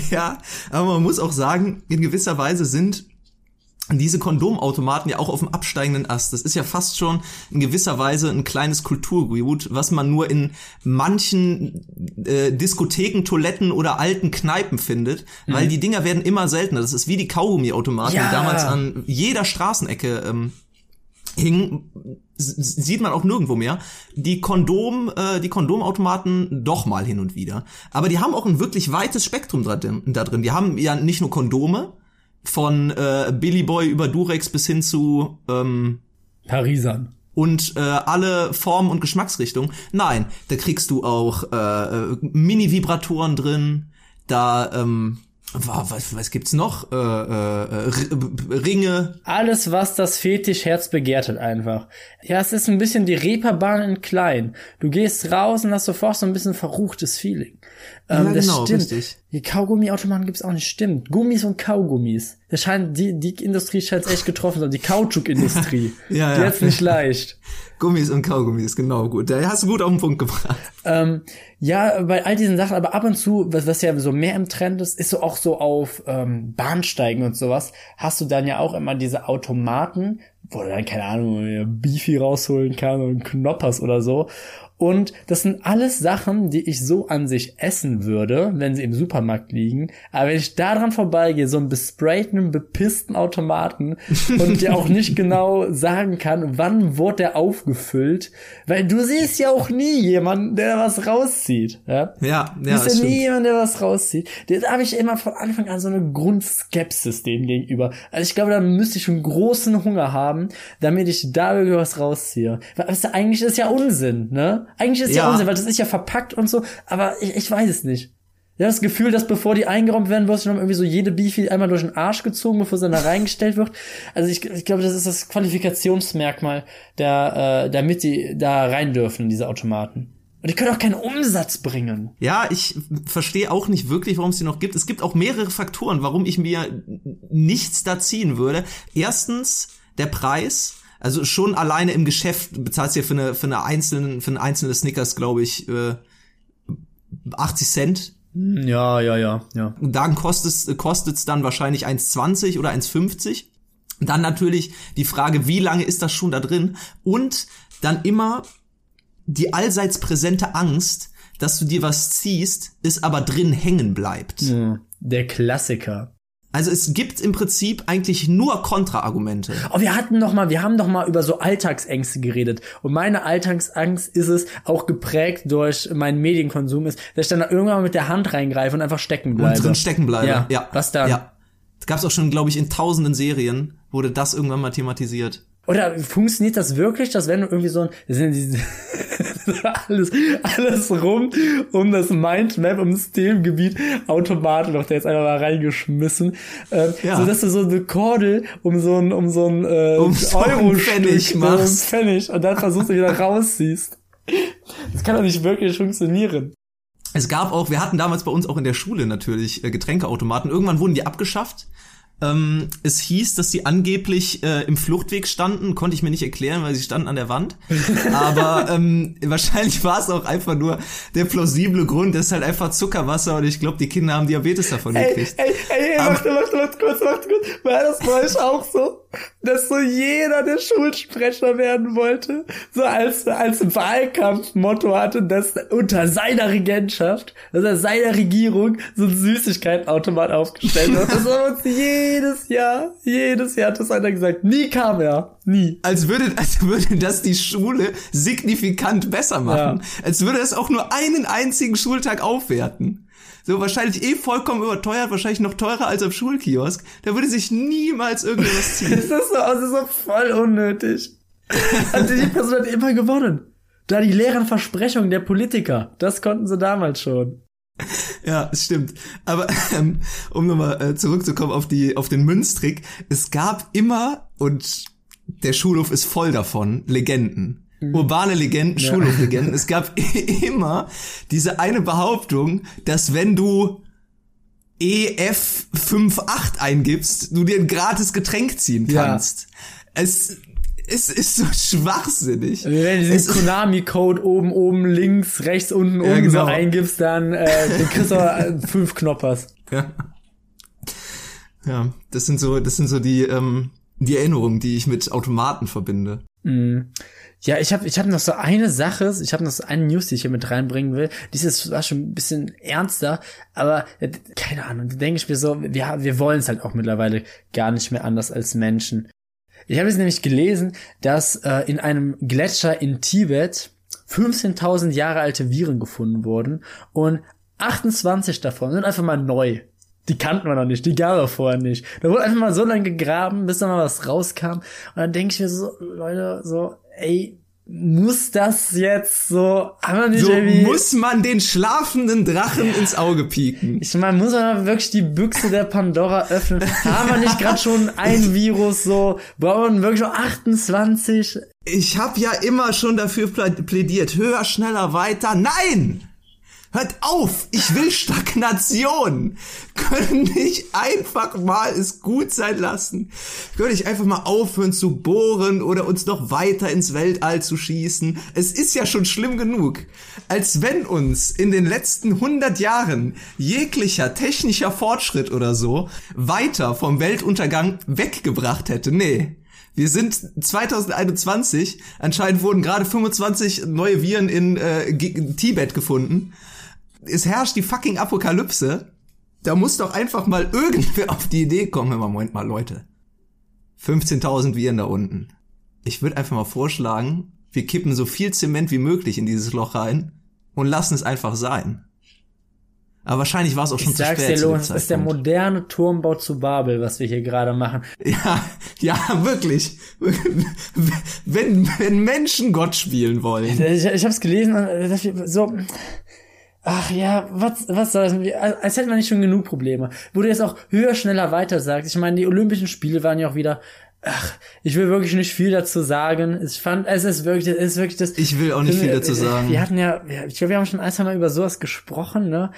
Ja, aber man muss auch sagen, in gewisser Weise sind diese Kondomautomaten ja auch auf dem absteigenden Ast. Das ist ja fast schon in gewisser Weise ein kleines Kulturgut, was man nur in manchen äh, Diskotheken, Toiletten oder alten Kneipen findet, weil die Dinger werden immer seltener. Das ist wie die Kaugummi-Automaten, Ja. die damals an jeder Straßenecke ähm, hingen, sieht man auch nirgendwo mehr. Die Kondom, äh, die Kondomautomaten doch mal hin und wieder. Aber die haben auch ein wirklich weites Spektrum da drin. Da drin. Die haben ja nicht nur Kondome von äh, Billy Boy über Durex bis hin zu ähm, Parisern. und äh, alle Formen und Geschmacksrichtungen. Nein, da kriegst du auch äh, äh, Mini-Vibratoren drin, da ähm, wa- was, was gibt's noch? Äh, äh, R- Ringe, Alles, was das Fetischherz begehrt hat, einfach. Ja, es ist ein bisschen die Reeperbahn in klein. Du gehst raus und hast sofort so ein bisschen verruchtes Feeling. Ähm, Ja, das genau, stimmt. richtig. Die Kaugummiautomaten gibt's auch nicht. Stimmt. Gummis und Kaugummis. Das scheint, die, die Industrie scheint echt getroffen zu haben. Die Kautschukindustrie. [laughs] Ja, ja. hat's nicht leicht. Gummis und Kaugummis, genau gut. Da hast du gut auf den Punkt gebracht. Ähm, ja, bei all diesen Sachen, aber ab und zu, was, was ja so mehr im Trend ist, ist so auch so auf ähm, Bahnsteigen und sowas, hast du dann ja auch immer diese Automaten, wo du dann, keine Ahnung, Beefy rausholen kann und Knoppers oder so. Und das sind alles Sachen, die ich so an sich essen würde, wenn sie im Supermarkt liegen. Aber wenn ich da dran vorbeigehe, so einen besprayten, bepissten Automaten und [laughs] dir auch nicht genau sagen kann, wann wurde der aufgefüllt, weil du siehst ja auch nie jemanden, der was rauszieht. Ja, Ja, Du ja, siehst ja nie stimmt. jemanden, der was rauszieht. Da habe ich immer von Anfang an so eine Grundskepsis dem gegenüber. Also ich glaube, da müsste ich einen großen Hunger haben, damit ich da irgendwie was rausziehe. Du, eigentlich ist ja Unsinn, ne? Eigentlich ist ja, Ja. Unsinn, weil das ist ja verpackt und so, aber ich, ich weiß es nicht. Ich habe das Gefühl, dass bevor die eingeräumt werden, wird schon irgendwie so jede Beefy einmal durch den Arsch gezogen, bevor sie dann da [laughs] reingestellt wird. Also ich, ich glaube, das ist das Qualifikationsmerkmal, der, äh, damit die da rein dürfen in diese Automaten. Und die können auch keinen Umsatz bringen. Ja, ich verstehe auch nicht wirklich, warum es die noch gibt. Es gibt auch mehrere Faktoren, warum ich mir nichts da ziehen würde. Erstens der Preis. Also schon alleine im Geschäft bezahlst du ja für eine für eine einzelnen für eine einzelne Snickers, glaube ich, äh, 80 Cent. Ja, ja, ja, ja. Und dann kostet kostet's dann wahrscheinlich 1,20 oder 1,50. Dann natürlich die Frage, wie lange ist das schon da drin? Und dann immer die allseits präsente Angst, dass du dir was ziehst, es aber drin hängen bleibt. Ja, Der Klassiker. Also es gibt im Prinzip eigentlich nur Kontraargumente. Oh, wir hatten noch mal, wir haben doch mal über so Alltagsängste geredet. Und meine Alltagsangst ist es, auch geprägt durch meinen Medienkonsum ist, dass ich dann irgendwann mal mit der Hand reingreife und einfach stecken bleibe. Und drin stecken bleibe. Ja, ja. was dann? Ja. Das gab's auch schon, glaube ich, in tausenden Serien, wurde das irgendwann mal thematisiert. Oder funktioniert das wirklich, dass wenn du irgendwie so ein, [laughs] alles, alles rum um das Mindmap, um das Themengebiet Automaten noch da jetzt einfach mal reingeschmissen, ähm, Ja. so dass du so eine Kordel um so ein, um so ein, äh, Um so Euro-Stück, Pfennig um machst. einen Pfennig und dann versuchst du wieder [laughs] rausziehst. Das kann doch nicht wirklich funktionieren. Es gab auch, wir hatten damals bei uns auch in der Schule natürlich äh, Getränkeautomaten. Irgendwann wurden die abgeschafft. Ähm, es hieß, dass sie angeblich äh, im Fluchtweg standen, konnte ich mir nicht erklären, weil sie standen an der Wand. [laughs] Aber ähm, wahrscheinlich war es auch einfach nur der plausible Grund, das ist halt einfach Zuckerwasser und ich glaube, die Kinder haben Diabetes davon Ey, gekriegt. ey, ey, ey, warte, warte, warte kurz, warte kurz. War das bei euch auch so? Dass so jeder der Schulsprecher werden wollte? So als, als Wahlkampfmotto hatte, dass unter seiner Regentschaft, unter seiner Regierung so ein Süßigkeitenautomat aufgestellt wird. Das war uns jedes Jahr, jedes Jahr hat das einer gesagt. Nie kam er. Nie. Als würde, als würde das die Schule signifikant besser machen. Ja. Als würde es auch nur einen einzigen Schultag aufwerten. So wahrscheinlich eh vollkommen überteuert, wahrscheinlich noch teurer als am Schulkiosk. Da würde sich niemals irgendwas [laughs] ziehen. Das ist so, das ist so voll unnötig. Und die Person hat immer gewonnen. Da die leeren Versprechungen der Politiker, das konnten sie damals schon. Ja, es stimmt. Aber ähm, um nochmal äh, zurückzukommen auf die auf den Münztrick, es gab immer und der Schulhof ist voll davon Legenden. Urbane Legenden, Schulhoflegenden. Es gab [laughs] [laughs] immer diese eine Behauptung, dass wenn du E EF58 eingibst, du dir ein gratis Getränk ziehen Ja. kannst. Es, es ist so schwachsinnig. Wenn du diesen Konami-Code oben, oben, links, rechts, unten, Ja, oben so genau. eingibst, dann äh, dann kriegst du äh, [laughs] fünf Knoppers. Ja. Ja, das sind so, das sind so die, ähm, die Erinnerungen, die ich mit Automaten verbinde. Ja, ich habe ich hab noch so eine Sache, ich habe noch so eine News, die ich hier mit reinbringen will. Dieses war schon ein bisschen ernster, aber äh, keine Ahnung, da denke ich mir so, wir, wir wollen es halt auch mittlerweile gar nicht mehr anders als Menschen. Ich habe jetzt nämlich gelesen, dass äh, in einem Gletscher in Tibet 15.000 Jahre alte Viren gefunden wurden und 28 davon sind einfach mal neu. Die kannten wir noch nicht, die gab es vorher nicht. Da wurde einfach mal so lange gegraben, bis da mal was rauskam. Und dann denke ich mir so, Leute, so, ey, muss das jetzt so, haben wir nicht So irgendwie... muss man den schlafenden Drachen ins Auge pieken. ich meine, muss man wirklich die Büchse der Pandora öffnen? Haben wir nicht gerade schon ein Virus so? Brauchen wir wirklich schon 28? Ich habe ja immer schon dafür plä- plädiert. Höher, schneller, weiter. Nein! Hört auf! Ich will Stagnation! Können nicht einfach mal es gut sein lassen? Können nicht einfach mal aufhören zu bohren oder uns noch weiter ins Weltall zu schießen? Es ist ja schon schlimm genug. Als wenn uns in den letzten 100 Jahren jeglicher technischer Fortschritt oder so weiter vom Weltuntergang weggebracht hätte. Nee. Wir sind 2021, anscheinend wurden gerade 25 neue Viren in äh, Tibet gefunden. Es herrscht die fucking Apokalypse. Da muss doch einfach mal irgendwer [laughs] auf die Idee kommen. Mal, Moment mal, Leute. 15.000 Viren da unten. Ich würde einfach mal vorschlagen, wir kippen so viel Zement wie möglich in dieses Loch rein und lassen es einfach sein. Aber wahrscheinlich war es auch schon Ich zu spät. dir, Lorenz, das ist der moderne Turmbau zu Babel, was wir hier gerade machen. Ja, ja, wirklich. Wenn, wenn Menschen Gott spielen wollen. Ich, ich hab's gelesen und äh, so, ach ja, was, was soll das? Als hätte man nicht schon genug Probleme. Wo du jetzt auch höher, schneller, weiter sagst. Ich meine, die Olympischen Spiele waren ja auch wieder, ach, ich will wirklich nicht viel dazu sagen. Ich fand, es ist wirklich, es ist wirklich das. Ich will auch nicht viel dazu Wir sagen. hatten ja, ich glaube, wir haben schon ein, zwei Mal über sowas gesprochen, ne?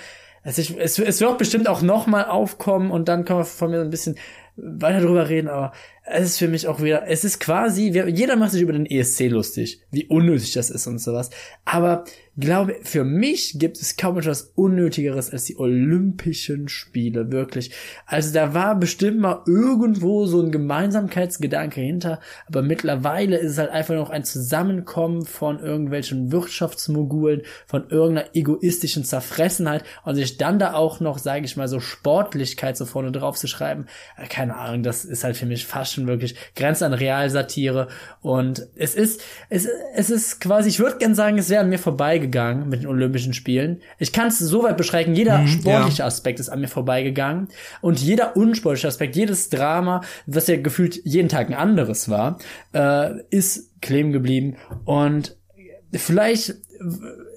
Also ich, es, es wird bestimmt auch noch mal aufkommen und dann können wir von mir so ein bisschen weiter drüber reden, aber es ist für mich auch wieder, es ist quasi, jeder macht sich über den ESC lustig, wie unnötig das ist und sowas. Aber glaube, für mich gibt es kaum etwas Unnötigeres als die Olympischen Spiele, wirklich. Also da war bestimmt mal irgendwo so ein Gemeinsamkeitsgedanke hinter, aber mittlerweile ist es halt einfach noch ein Zusammenkommen von irgendwelchen Wirtschaftsmogulen, von irgendeiner egoistischen Zerfressenheit und sich dann da auch noch, sage ich mal, so Sportlichkeit so vorne drauf zu schreiben, keine Ahnung, das ist halt für mich fast schon wirklich Grenze an Realsatire und es ist, es, es ist quasi, ich würde gern sagen, es wäre an mir vorbeigegangen mit den Olympischen Spielen. Ich kann es so weit beschreiben, jeder sportliche Aspekt ist an mir vorbeigegangen und jeder unsportliche Aspekt, jedes Drama, was ja gefühlt jeden Tag ein anderes war, äh, ist kleben geblieben und vielleicht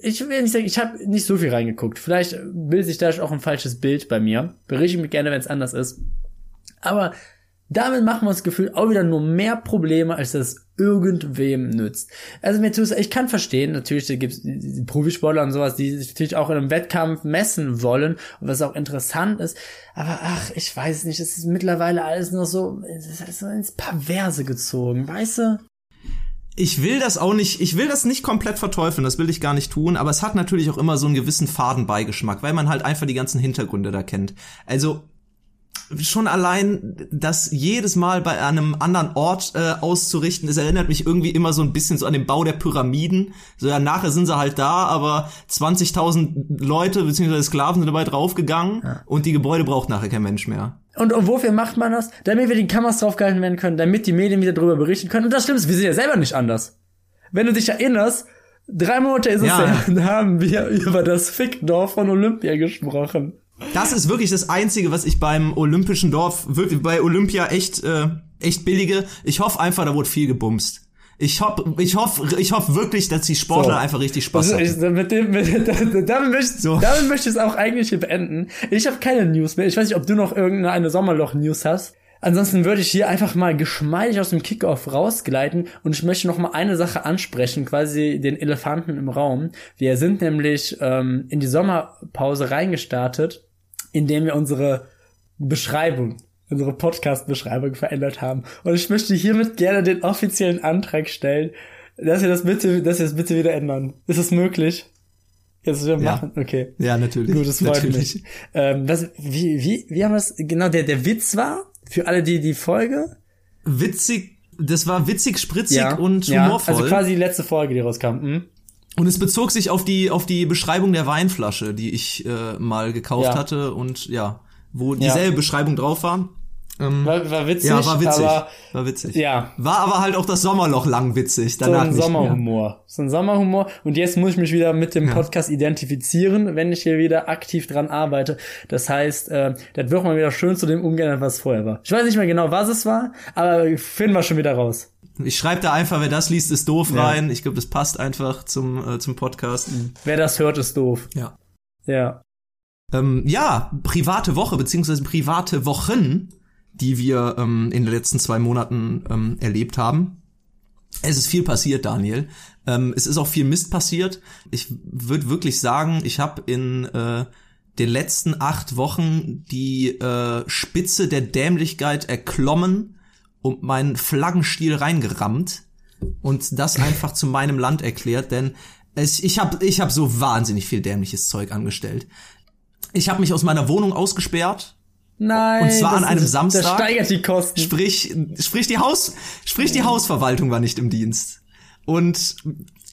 ich will nicht sagen, ich habe nicht so viel reingeguckt. Vielleicht bildet sich da auch ein falsches Bild bei mir. Berichte mich gerne, wenn es anders ist. Aber damit machen wir uns gefühlt auch wieder nur mehr Probleme, als dass es irgendwem nützt. Also mir tut ich kann verstehen, natürlich gibt es Profisportler und sowas, die sich natürlich auch in einem Wettkampf messen wollen was auch interessant ist, aber ach, ich weiß nicht, es ist mittlerweile alles nur so, es ist so ins Perverse gezogen, weißt du? ich will das auch nicht, ich will das nicht komplett verteufeln, das will ich gar nicht tun, aber es hat natürlich auch immer so einen gewissen Fadenbeigeschmack, weil man halt einfach die ganzen Hintergründe da kennt. Also schon allein das jedes Mal bei einem anderen Ort äh, auszurichten, es erinnert mich irgendwie immer so ein bisschen so an den Bau der Pyramiden. So ja, nachher sind sie halt da, aber 20.000 Leute bzw. Sklaven sind dabei draufgegangen ja. und die Gebäude braucht nachher kein Mensch mehr. Und, und wofür macht man das? Damit wir die Kameras draufgehalten werden können, damit die Medien wieder darüber berichten können. Und das stimmt, wir sind ja selber nicht anders. Wenn du dich erinnerst, drei Monate ist es ja, her, [laughs] haben wir über das Fickdorf von Olympia gesprochen. Das ist wirklich das Einzige, was ich beim Olympischen Dorf, wirklich bei Olympia echt, äh, echt billige. Ich hoffe einfach, da wurde viel gebumst. Ich hoffe, ich hoffe, ich hoffe wirklich, dass die Sportler so. einfach richtig Spaß haben. Also mit dem, mit, [laughs] damit, möchte, so. damit möchte ich es auch eigentlich hier beenden. Ich habe keine News mehr. Ich weiß nicht, ob du noch irgendeine Sommerloch-News hast. Ansonsten würde ich hier einfach mal geschmeidig aus dem Kickoff rausgleiten und ich möchte noch mal eine Sache ansprechen, quasi den Elefanten im Raum. Wir sind nämlich ähm, in die Sommerpause reingestartet indem wir unsere Beschreibung, unsere Podcast-Beschreibung verändert haben. Und ich möchte hiermit gerne den offiziellen Antrag stellen, dass wir das bitte, dass wir das bitte wieder ändern. Ist es möglich? Jetzt wir machen, ja. okay. Ja, natürlich. Gut, das freut natürlich. mich. Ähm, was, wie, wie, wie haben wir es, genau, der, der Witz war, für alle, die die Folge? Witzig, das war witzig, spritzig ja, und humorvoll. Ja, also quasi die letzte Folge, die rauskam. Hm? Und es bezog sich auf die auf die Beschreibung der Weinflasche, die ich äh, mal gekauft ja. hatte und ja, wo dieselbe ja. Beschreibung drauf war. Ähm, war, war witzig. Ja, war witzig. Aber, war witzig. Ja. War aber halt auch das Sommerloch lang witzig. Danach so ein Sommerhumor. So ein Sommerhumor. Und jetzt muss ich mich wieder mit dem Podcast ja. identifizieren, wenn ich hier wieder aktiv dran arbeite. Das heißt, äh, das wird mal wieder schön zu dem umgehen, was vorher war. Ich weiß nicht mehr genau, was es war, aber finden wir schon wieder raus. Ich schreibe da einfach, wer das liest, ist doof ja. rein. Ich glaube, das passt einfach zum, äh, zum Podcast. Mhm. Wer das hört, ist doof. Ja. Ja. Ähm, ja, private Woche, beziehungsweise private Wochen, die wir ähm, in den letzten zwei Monaten ähm, erlebt haben. Es ist viel passiert, Daniel. Ähm, es ist auch viel Mist passiert. Ich würde wirklich sagen, ich habe in äh, den letzten acht Wochen die äh, Spitze der Dämlichkeit erklommen und meinen Flaggenstiel reingerammt und das einfach zu meinem Land erklärt, denn es, ich habe ich hab so wahnsinnig viel dämliches Zeug angestellt. Ich habe mich aus meiner Wohnung ausgesperrt. Nein. Und zwar an einem ist, Samstag. Das steigert die Kosten. Sprich, sprich die Haus, sprich die Hausverwaltung war nicht im Dienst. Und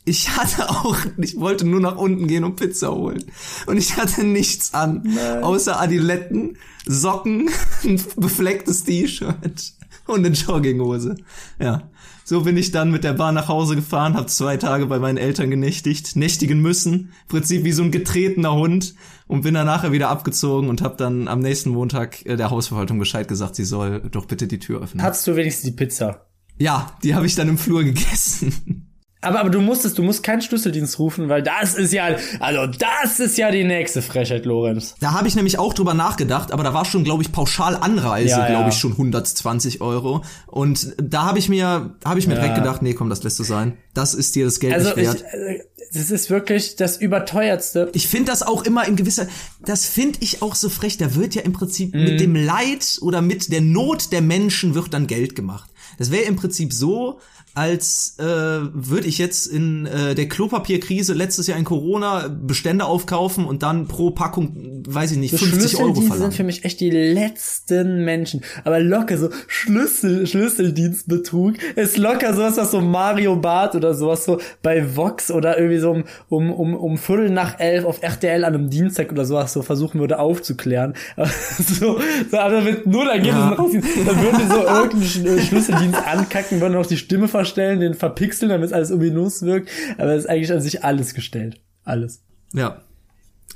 ich hatte auch, ich wollte nur nach unten gehen und Pizza holen. Und ich hatte nichts an, Nein. außer Adiletten, Socken, [laughs] ein beflecktes T-Shirt und eine Jogginghose. Ja. So bin ich dann mit der Bahn nach Hause gefahren, habe zwei Tage bei meinen Eltern genächtigt, nächtigen müssen, im Prinzip wie so ein getretener Hund und bin dann nachher wieder abgezogen und habe dann am nächsten Montag äh, der Hausverwaltung Bescheid gesagt, sie soll doch bitte die Tür öffnen. Hattest du wenigstens die Pizza? Ja, die habe ich dann im Flur gegessen. Aber, aber du musstest, du musst keinen Schlüsseldienst rufen, weil das ist ja, also das ist ja die nächste Frechheit, Lorenz. Da habe ich nämlich auch drüber nachgedacht, aber da war schon, glaube ich, pauschal Anreise, ja, glaube ich, schon 120 Euro. Und da habe ich mir, habe ich mir ja. direkt gedacht, nee, komm, das lässt du sein. Das ist dir das Geld also nicht wert. Ich, äh, das ist wirklich das überteuertste. Ich finde das auch immer in gewisser, das finde ich auch so frech. Da wird ja im Prinzip mm. mit dem Leid oder mit der Not der Menschen wird dann Geld gemacht. Das wäre im Prinzip so, als äh, würde ich jetzt in äh, der Klopapierkrise letztes Jahr in Corona Bestände aufkaufen und dann pro Packung, weiß ich nicht, so 50 Euro verlangen. sind für mich echt die letzten Menschen. Aber locker so Schlüssel, Schlüsseldienstbetrug ist locker sowas, was so Mario Bart oder sowas so bei Vox oder irgendwie so um, um, um, um Viertel nach elf auf RTL an einem Dienstag oder sowas so versuchen würde aufzuklären. [laughs] so, so aber mit null Ergebnissen ja. rausziehen. Dann würden die so irgendeinen Schlüsseldienst ankacken, würden auch die Stimme verstehen verstellen, den verpixeln, damit es alles ominös wirkt. Aber es ist eigentlich an sich alles gestellt. Alles. Ja.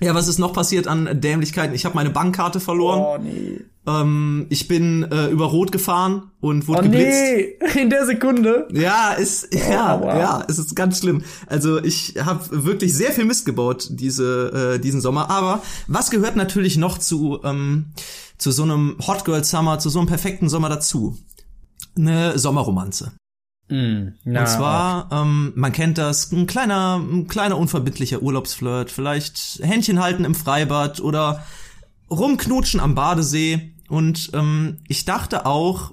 Ja, was ist noch passiert an Dämlichkeiten? Ich habe meine Bankkarte verloren. Oh, nee. Ähm, ich bin äh, über Rot gefahren und wurde oh, geblitzt. Nee, in der Sekunde. Ja, ist oh, ja, wow. ja, es ist ganz schlimm. Also ich habe wirklich sehr viel Mist gebaut diese äh, diesen Sommer. Aber was gehört natürlich noch zu ähm, zu so einem Hot Girl Summer, zu so einem perfekten Sommer dazu? Eine Sommerromanze. Mm, na, Und zwar, ähm, man kennt das, ein kleiner, ein kleiner unverbindlicher Urlaubsflirt, vielleicht Händchen halten im Freibad oder rumknutschen am Badesee. Und ähm, ich dachte auch,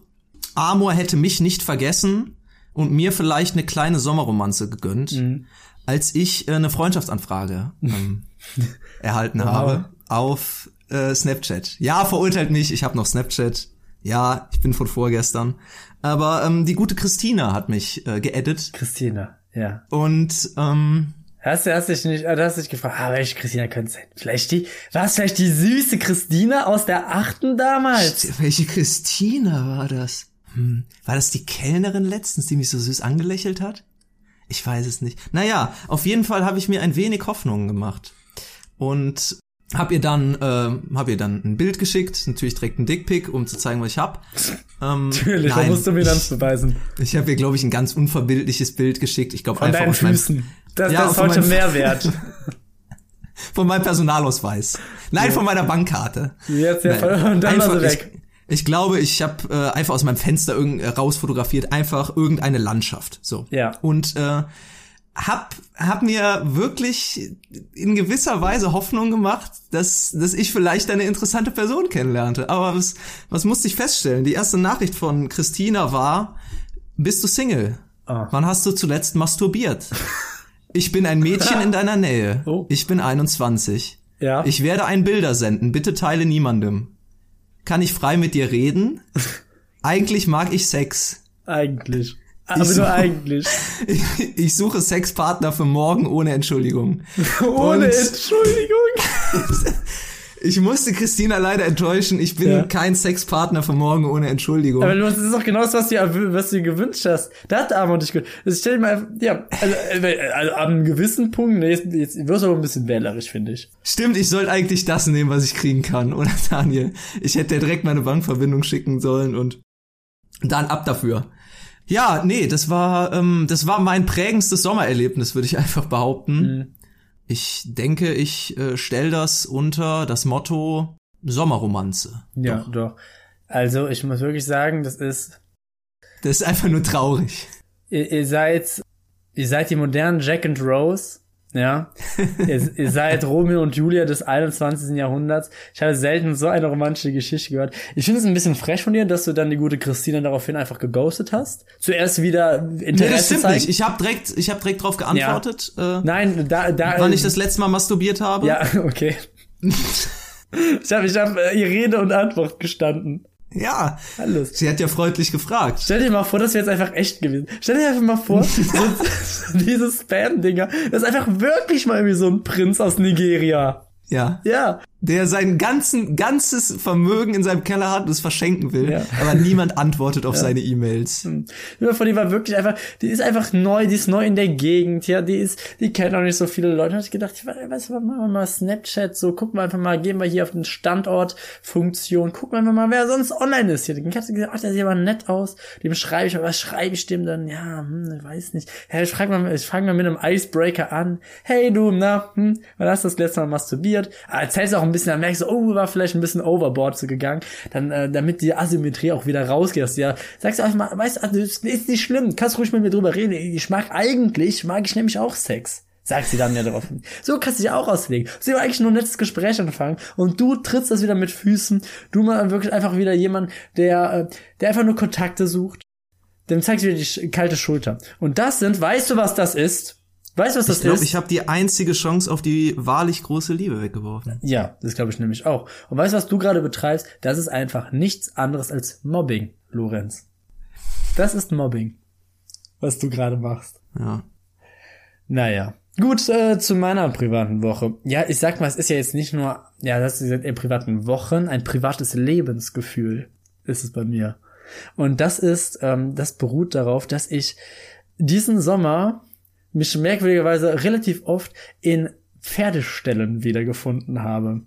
Amor hätte mich nicht vergessen und mir vielleicht eine kleine Sommerromanze gegönnt, Mhm. als ich äh, eine Freundschaftsanfrage ähm, [laughs] erhalten habe auf äh, Snapchat. Ja, verurteilt mich, ich habe noch Snapchat. Ja, ich bin von vorgestern. Aber ähm, die gute Christina hat mich äh, geedit Christina, ja. und ähm, Hast du, hast dich nicht, äh, du hast dich gefragt, ah, welche Christina könnte es sein? Vielleicht die, war es vielleicht die süße Christina aus der achten damals? welche Christina war das? Hm, war das die Kellnerin letztens, die mich so süß angelächelt hat? Ich weiß es nicht. Naja, auf jeden Fall habe ich mir ein wenig Hoffnungen gemacht und hab ihr dann äh, hab ihr dann ein Bild geschickt, natürlich direkt ein Dickpick, um zu zeigen, was ich hab. Ähm, [laughs] Natürlich, da nein, musst du mir dann beweisen. Ich, habe ihr glaube ich ein ganz unverbildliches Bild geschickt. Ich glaube einfach deinen aus meinem, Füßen. Das, Ja, das ist heute mehr [laughs] wert. von meinem Personalausweis. Nein, von meiner Bankkarte. Jetzt, ja, Nein, und dann war einfach, sie weg. Ich, ich glaube, ich habe äh, einfach aus meinem Fenster irgend, äh, raus fotografiert, einfach irgendeine Landschaft. So. Ja. Und äh, hab, hab mir wirklich in gewisser Weise Hoffnung gemacht, dass, dass ich vielleicht eine interessante Person kennenlernte. Aber was, was musste ich feststellen? Die erste Nachricht von Christina war, bist du Single? Ah. Wann hast du zuletzt masturbiert? Ich bin ein Mädchen in deiner Nähe. [laughs] Oh. Ich bin 21. Ja. Ich werde ein Bilder senden. Bitte teile niemandem. Kann ich frei mit dir reden? [laughs] Eigentlich mag ich Sex. eigentlich. Aber so- nur eigentlich. Ich, [laughs] ich suche Sexpartner für morgen ohne Entschuldigung. [laughs] Ohne Und- Entschuldigung. [laughs] Ich musste Christina leider enttäuschen. Ich bin Ja. kein Sexpartner für morgen ohne Entschuldigung. Aber das ist doch genau das, was du, was du dir gewünscht hast. Da hat Armut dich gewünscht. Also stell dir mal, ja, also, äh, also an einem gewissen Punkt, nee, jetzt, jetzt wirst du aber ein bisschen wählerisch, finde ich. Stimmt, ich sollte eigentlich das nehmen, was ich kriegen kann, oder Daniel? Ich hätte dir direkt meine Bankverbindung schicken sollen und dann ab dafür. Ja, nee, das war ähm, das war mein prägendstes Sommererlebnis, würde ich einfach behaupten. Mhm. Ich denke, ich äh, stell das unter das Motto Sommerromanze. Ja, Doch. doch. Also, ich muss wirklich sagen, das ist, Das ist einfach nur traurig. ihr, ihr seid, ihr seid die modernen Jack and Rose, ja. [laughs] ihr, ihr seid Romeo und Julia des 21. Jahrhunderts. Ich habe selten so eine romantische Geschichte gehört. Ich finde es ein bisschen frech von dir, dass du dann die gute Christina daraufhin einfach geghostet hast. Zuerst wieder Interesse Nee, das stimmt zeigen. nicht. Ich habe direkt, ich habe direkt drauf geantwortet, äh, Nein, da, da. wann ich das letzte Mal masturbiert habe. Ja, [laughs] okay. [laughs] ich habe ich hab, äh, ihr Rede und Antwort gestanden. Ja. Alles. Sie hat ja freundlich gefragt. Stell dir mal vor, das wäre jetzt einfach echt gewesen. Stell dir einfach mal vor, [laughs] so, [laughs] diese Spam-Dinger, das ist einfach wirklich mal irgendwie so ein Prinz aus Nigeria. Ja. Ja. der sein ganzen, ganzes Vermögen in seinem Keller hat und es verschenken will, Ja. aber niemand antwortet auf seine E-Mails. Über von die war wirklich einfach, die ist einfach neu, die ist neu in der Gegend, ja, die ist, die kennt auch nicht so viele Leute. Da ich gedacht, ich weiß, was, machen wir mal Snapchat, so, gucken wir einfach mal, gehen wir hier auf den Standort-Funktion, gucken wir einfach mal, wer sonst online ist hier. Dann hast du gesagt, ach, der sieht aber nett aus, dem schreibe ich, aber was schreibe ich dem dann? Ja, hm, ich weiß nicht. Ja, ich frage mal, ich frage mal mit einem Icebreaker an. Hey du, na, hm, wann hast du das letzte Mal masturbiert? Ah, erzählst auch ein bisschen, dann merkst du, oh, war vielleicht ein bisschen overboard so gegangen. Dann, äh, damit die Asymmetrie auch wieder rausgeht, ja, sagst du einfach mal, weißt du, also, ist nicht schlimm, kannst ruhig mit mir drüber reden. Ich mag eigentlich, mag ich nämlich auch Sex. Sagt sie dann ja darauf. So kannst du dich auch auslegen. Sie will eigentlich nur ein nettes Gespräch anfangen und du trittst das wieder mit Füßen. Du mal wirklich einfach wieder jemand, der, äh, der einfach nur Kontakte sucht. Dem zeigst du wieder die kalte Schulter. Und das sind, weißt du, was das ist? Weißt du, was das Ich glaube, ist? ich habe die einzige Chance auf die wahrlich große Liebe weggeworfen. Ja, das glaube ich nämlich auch. Und weißt du, was du gerade betreibst? Das ist einfach nichts anderes als Mobbing, Lorenz. Das ist Mobbing, was du gerade machst. Ja. Naja. Gut, äh, zu meiner privaten Woche. Ja, ich sag mal, es ist ja jetzt nicht nur, ja, das ist in privaten Wochen, ein privates Lebensgefühl ist es bei mir. Und das ist, ähm, das beruht darauf, dass ich diesen Sommer mich merkwürdigerweise relativ oft in Pferdestellen wiedergefunden habe.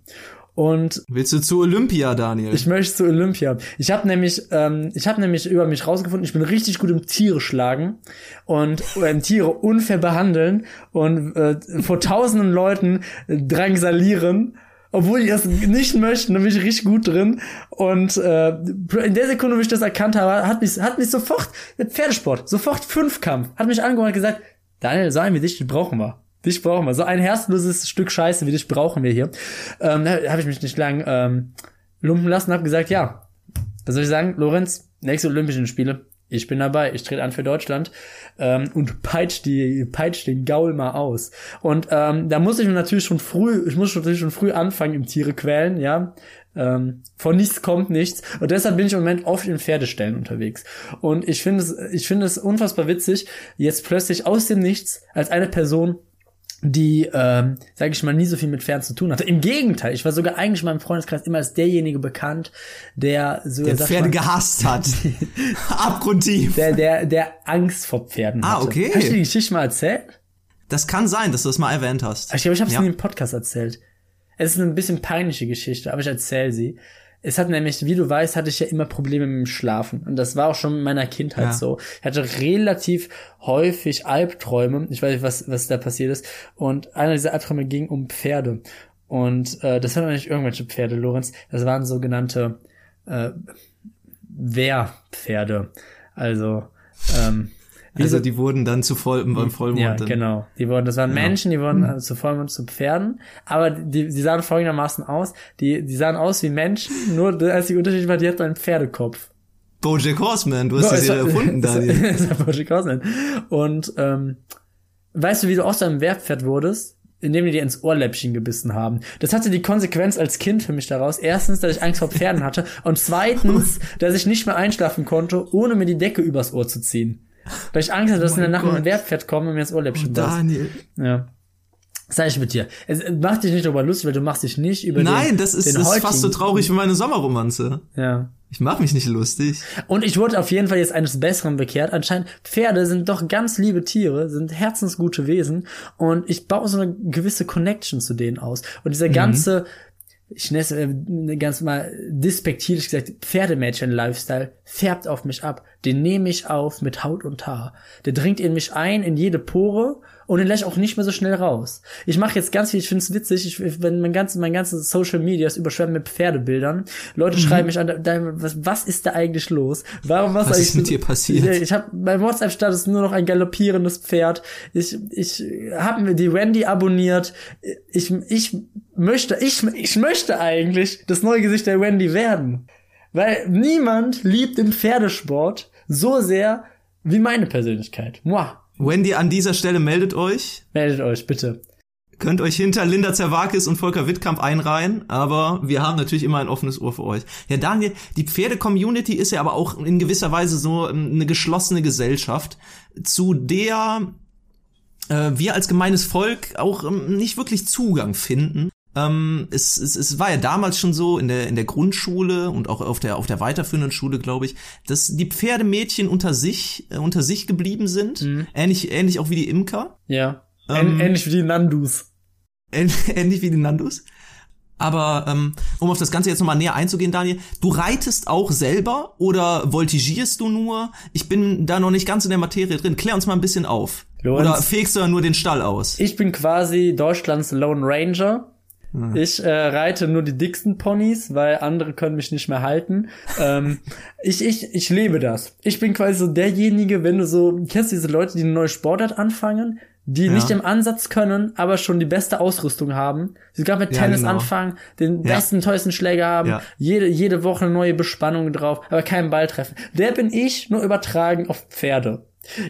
Und Willst du zu Olympia, Daniel? ich möchte zu Olympia. Ich habe nämlich, ähm, ich habe nämlich über mich rausgefunden, ich bin richtig gut im Tiere schlagen und ähm, Tiere unfair behandeln und äh, vor tausenden Leuten drangsalieren obwohl die das nicht möchten, da bin ich richtig gut drin. Und äh, in der Sekunde, wo ich das erkannt habe, hat mich, hat mich sofort Pferdesport, sofort Fünfkampf, hat mich angeguckt und gesagt, Daniel, so einen wie dich, die brauchen wir. Dich brauchen wir. So ein herzloses Stück Scheiße wie dich brauchen wir hier. Ähm, da habe ich mich nicht lang ähm, lumpen lassen, habe gesagt, ja, was soll ich sagen, Lorenz, nächste Olympischen Spiele, ich bin dabei, ich trete an für Deutschland ähm, und peitscht die peitscht den Gaul mal aus. Und ähm, da muss ich natürlich schon früh, ich muss natürlich schon früh anfangen im Tiere quälen, ja. Ähm, von nichts kommt nichts und deshalb bin ich im Moment oft in Pferdestellen unterwegs und ich finde es ich finde es unfassbar witzig jetzt plötzlich aus dem Nichts als eine Person die, ähm, sage ich mal, nie so viel mit Pferden zu tun hatte. Im Gegenteil, ich war sogar eigentlich in meinem Freundeskreis immer als derjenige bekannt, der so der Pferde mal, gehasst hat. [laughs] Abgrundtief. Der, der, der Angst vor Pferden ah, hatte. Ah, okay. Hast du die Geschichte mal erzählt? Das kann sein, dass du das mal erwähnt hast. Ich glaube, ich habe es ja. in dem Podcast erzählt. Es ist eine bisschen peinliche Geschichte, aber ich erzähle sie. Es hat nämlich, wie du weißt, hatte ich ja immer Probleme mit dem Schlafen. Und das war auch schon in meiner Kindheit ja. so. Ich hatte relativ häufig Albträume. Ich weiß nicht, was, was da passiert ist. Und einer dieser Albträume ging um Pferde. Und äh, das waren nicht irgendwelche Pferde, Lorenz. Das waren sogenannte äh, Wehrpferde. Also ähm, also die wurden dann zu Voll, beim Vollmond. Ja, dann. genau. Die wurden, das waren ja. Menschen, die wurden also zu Vollmond zu Pferden, aber die, die sahen folgendermaßen aus. Die, die sahen aus wie Menschen, nur der einzige Unterschied war, die hatten einen Pferdekopf. Bojack Horseman, du hast no, die Serie erfunden, [laughs] Daniel. [laughs] das Bojack Horseman. Und ähm, weißt du, wie du aus deinem Wehrpferd wurdest? indem die dir ins Ohrläppchen gebissen haben. Das hatte die Konsequenz als Kind für mich daraus. Erstens, dass ich Angst vor Pferden hatte und zweitens, [laughs] dass ich nicht mehr einschlafen konnte, ohne mir die Decke übers Ohr zu ziehen. Weil ich Angst hatte, dass oh in der Nacht ein Wertpferd kommt und mir das Ohrläppchen oh, Daniel. Ja. Sag ich mit dir. Es macht dich nicht darüber lustig, weil du machst dich nicht über Nein, den, das ist, den ist fast so traurig wie meine Sommerromanze. Ja. Ich mach mich nicht lustig. Und ich wurde auf jeden Fall jetzt eines Besseren bekehrt. Anscheinend Pferde sind doch ganz liebe Tiere, sind herzensgute Wesen und ich baue so eine gewisse Connection zu denen aus. Und dieser mhm. Ich nenne es äh, ganz mal despektierlich gesagt, Pferdemädchen-Lifestyle färbt auf mich ab. Den nehme ich auf mit Haut und Haar. Der dringt in mich ein, in jede Pore und den lasse ich auch nicht mehr so schnell raus. Ich mache jetzt ganz viel, ich finde es witzig, ich, wenn mein ganzes, mein ganzes Social Media ist überschwemmt mit Pferdebildern. Leute mhm. schreiben mich an, was, was ist da eigentlich los? Warum was, was ist mit dir passiert? Ich, ich habe mein WhatsApp-Status nur noch ein galoppierendes Pferd. Ich, ich habe mir die Wendy abonniert. Ich, ich möchte, ich, ich möchte eigentlich das neue Gesicht der Wendy werden. Weil niemand liebt den Pferdesport so sehr wie meine Persönlichkeit. Moi. Wendy, an dieser Stelle meldet euch. Meldet euch, bitte. Könnt euch hinter Linda Zerwakis und Volker Wittkamp einreihen, aber wir haben natürlich immer ein offenes Ohr für euch. Ja, Daniel, die Pferde-Community ist ja aber auch in gewisser Weise so ähm, eine geschlossene Gesellschaft, zu der äh, wir als gemeines Volk auch ähm, nicht wirklich Zugang finden. Ähm, es, es, es war ja damals schon so in der in der Grundschule und auch auf der auf der weiterführenden Schule, glaube ich, dass die Pferdemädchen unter sich äh, unter sich geblieben sind, mhm. ähnlich ähnlich auch wie die Imker. Ja. Ähm, ähnlich wie die Nandus. [laughs] Ähnlich wie die Nandus. Aber ähm, um auf das Ganze jetzt nochmal näher einzugehen, Daniel, du reitest auch selber oder voltigierst du nur? Ich bin da noch nicht ganz in der Materie drin. Klär uns mal ein bisschen auf. Lorenz, oder fegst du nur den Stall aus? Ich bin quasi Deutschlands Lone Ranger. Ich äh, reite nur die dicksten Ponys, weil andere können mich nicht mehr halten. ähm, [laughs] ich, ich, ich lebe das. Ich bin quasi so derjenige, wenn du so, kennst du diese Leute, die eine neue Sportart anfangen, die ja. nicht im Ansatz können, aber schon die beste Ausrüstung haben. Sie gerade mit ja, Tennis genau. anfangen, den ja. besten, teuersten Schläger haben, jede, jede Woche eine neue Bespannung drauf, aber keinen Ball treffen. Der bin ich, nur übertragen auf Pferde.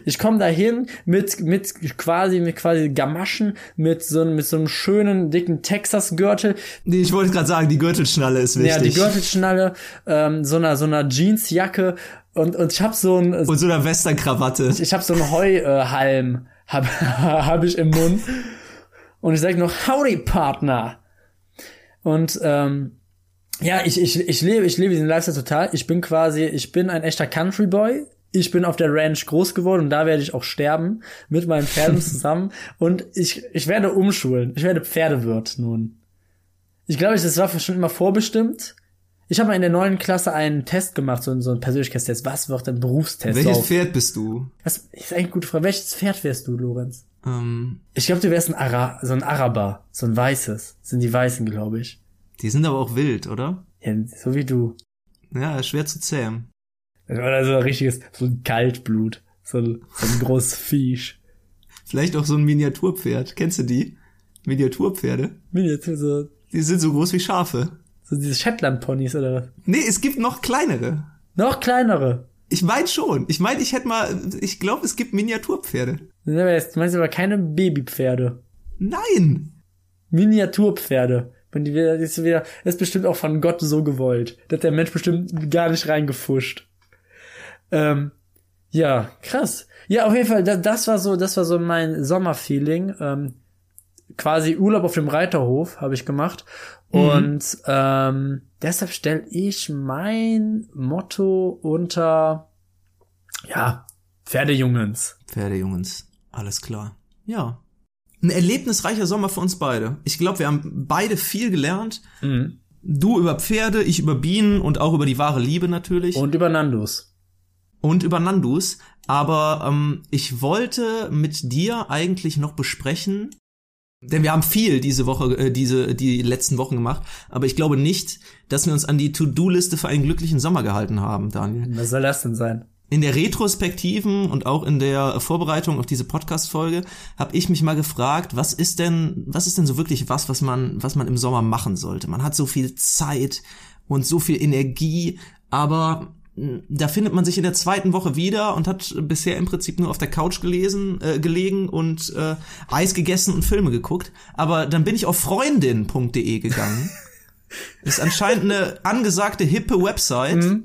Ich komme dahin mit mit quasi mit quasi Gamaschen mit so mit so einem schönen dicken Texas Gürtel. Nee, ich wollte gerade sagen, die Gürtelschnalle ist wichtig. Ja, die Gürtelschnalle, ähm, so einer so einer Jeansjacke und und ich habe so ein und so einer Westernkrawatte. Ich, ich habe so einen Heuhalm hab [laughs] hab ich im Mund und ich sag noch Howdy Partner. Und ähm, ja, ich, ich, ich lebe, ich lebe diesen Lifestyle total. Ich bin quasi, ich bin ein echter Country Boy ich bin auf der Ranch groß geworden und da werde ich auch sterben mit meinen Pferden [laughs] zusammen und ich, ich werde umschulen. Ich werde Pferdewirt nun. Ich glaube, das war schon immer vorbestimmt. Ich habe mal in der neuen Klasse einen Test gemacht, so, so einen Persönlichkeitstest. Was wird ein Berufstest? Welches auf? Pferd bist du? Das ist eigentlich eine gute Frage. Welches Pferd wärst du, Lorenz? Um. Ähm. Ich glaube, du wärst ein Ara so ein Araber, so ein weißes. Das sind die Weißen, glaube ich. Die sind aber auch wild, oder? Ja, so wie du. Ja, schwer zu zähmen. Oder so ein richtiges, so ein Kaltblut. So, ein- so ein großes Viech. Vielleicht auch so ein Miniaturpferd. Kennst du die? Miniaturpferde? Miniatur, so, Die sind so groß wie Schafe. so diese Shetland-Ponys oder was? Nee, es gibt noch kleinere. Noch kleinere. Ich meine schon. Ich meine, ich hätte mal, ich glaube, es gibt Miniaturpferde. Das du meinst aber keine Babypferde. Nein! Miniaturpferde. Und die ist wieder, das ist bestimmt auch von Gott so gewollt. Da hat der Mensch bestimmt gar nicht reingefuscht. Ähm, ja, krass. Ja, auf jeden Fall, das, das war so, das war so mein Sommerfeeling. Ähm, quasi Urlaub auf dem Reiterhof habe ich gemacht. Und ähm, deshalb stelle ich mein Motto unter ja, Pferdejungens. Pferdejungens. Alles klar. Ja. Ein erlebnisreicher Sommer für uns beide. Ich glaube, wir haben beide viel gelernt. Mhm. Du über Pferde, ich über Bienen und auch über die wahre Liebe natürlich. Und über Nandus. Und über Nandus. Aber ähm, ich wollte mit dir eigentlich noch besprechen, denn wir haben viel diese Woche, äh, diese die letzten Wochen gemacht, aber ich glaube nicht, dass wir uns an die To-Do-Liste für einen glücklichen Sommer gehalten haben, Daniel. Was soll das denn sein? In der Retrospektiven und auch in der Vorbereitung auf diese Podcast-Folge habe ich mich mal gefragt, was ist denn, was ist denn so wirklich was, was man, was man im Sommer machen sollte? Man hat so viel Zeit und so viel Energie, aber da findet man sich in der zweiten Woche wieder und hat bisher im Prinzip nur auf der Couch gelesen, äh, gelegen und äh, Eis gegessen und Filme geguckt. Aber dann bin ich auf freundin.de gegangen. [laughs] ist anscheinend eine angesagte hippe Website.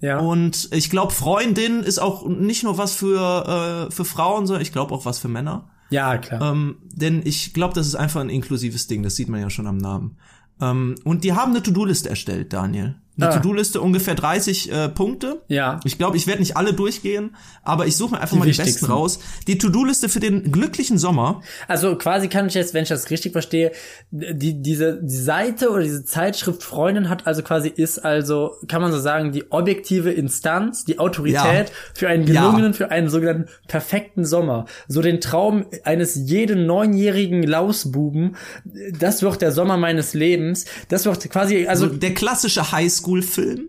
Ja. Und ich glaube, Freundin ist auch nicht nur was für, äh, für Frauen, sondern ich glaube auch was für Männer. ja, klar. Ähm, denn ich glaube, das ist einfach ein inklusives Ding, das sieht man ja schon am Namen. Ähm, und die haben eine To-Do-Liste erstellt, Daniel. Eine Ah. To-Do-Liste ungefähr 30 äh, Punkte. Ja. Ich glaube, ich werde nicht alle durchgehen, aber ich suche mir einfach Die mal die besten raus. Die To-Do-Liste für den glücklichen Sommer. Also quasi kann ich jetzt, wenn ich das richtig verstehe, die, diese die Seite oder diese Zeitschrift Freundin hat also quasi, ist also, kann man so sagen, die objektive Instanz, die Autorität Ja. für einen gelungenen, für einen sogenannten perfekten Sommer. So den Traum eines jeden neunjährigen Lausbuben, das wird der Sommer meines Lebens. Das wird quasi, also So der klassische Highschool-Film.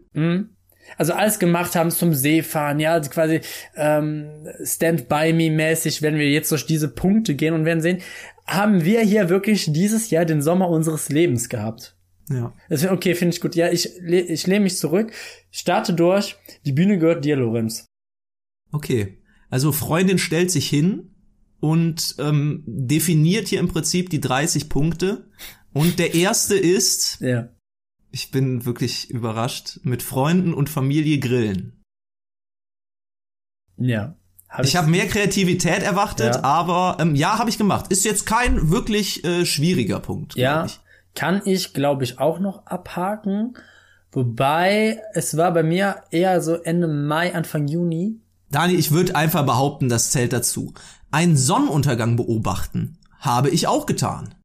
also alles gemacht haben zum Seefahren, ja, also quasi ähm, Stand by me mäßig, wenn wir jetzt durch diese Punkte gehen und werden sehen, haben wir hier wirklich dieses Jahr den Sommer unseres Lebens gehabt. Ja. Das, okay, finde ich gut. Ja, ich, ich lehne mich zurück, starte durch. Die Bühne gehört dir, Lorenz. Okay. Also Freundin stellt sich hin und ähm, definiert hier im Prinzip die 30 Punkte. Und der erste ist, Ja. Ich bin wirklich überrascht, mit Freunden und Familie grillen. Ja. Hab Ich habe mehr Kreativität erwartet, Ja. aber ähm, ja, habe ich gemacht. Ist jetzt kein wirklich äh, schwieriger Punkt. Ja, ich. kann ich, glaube ich, auch noch abhaken. Wobei, es war bei mir eher so Ende Mai, Anfang Juni. Dani, ich würde einfach behaupten, das zählt dazu. Einen Sonnenuntergang beobachten habe ich auch getan.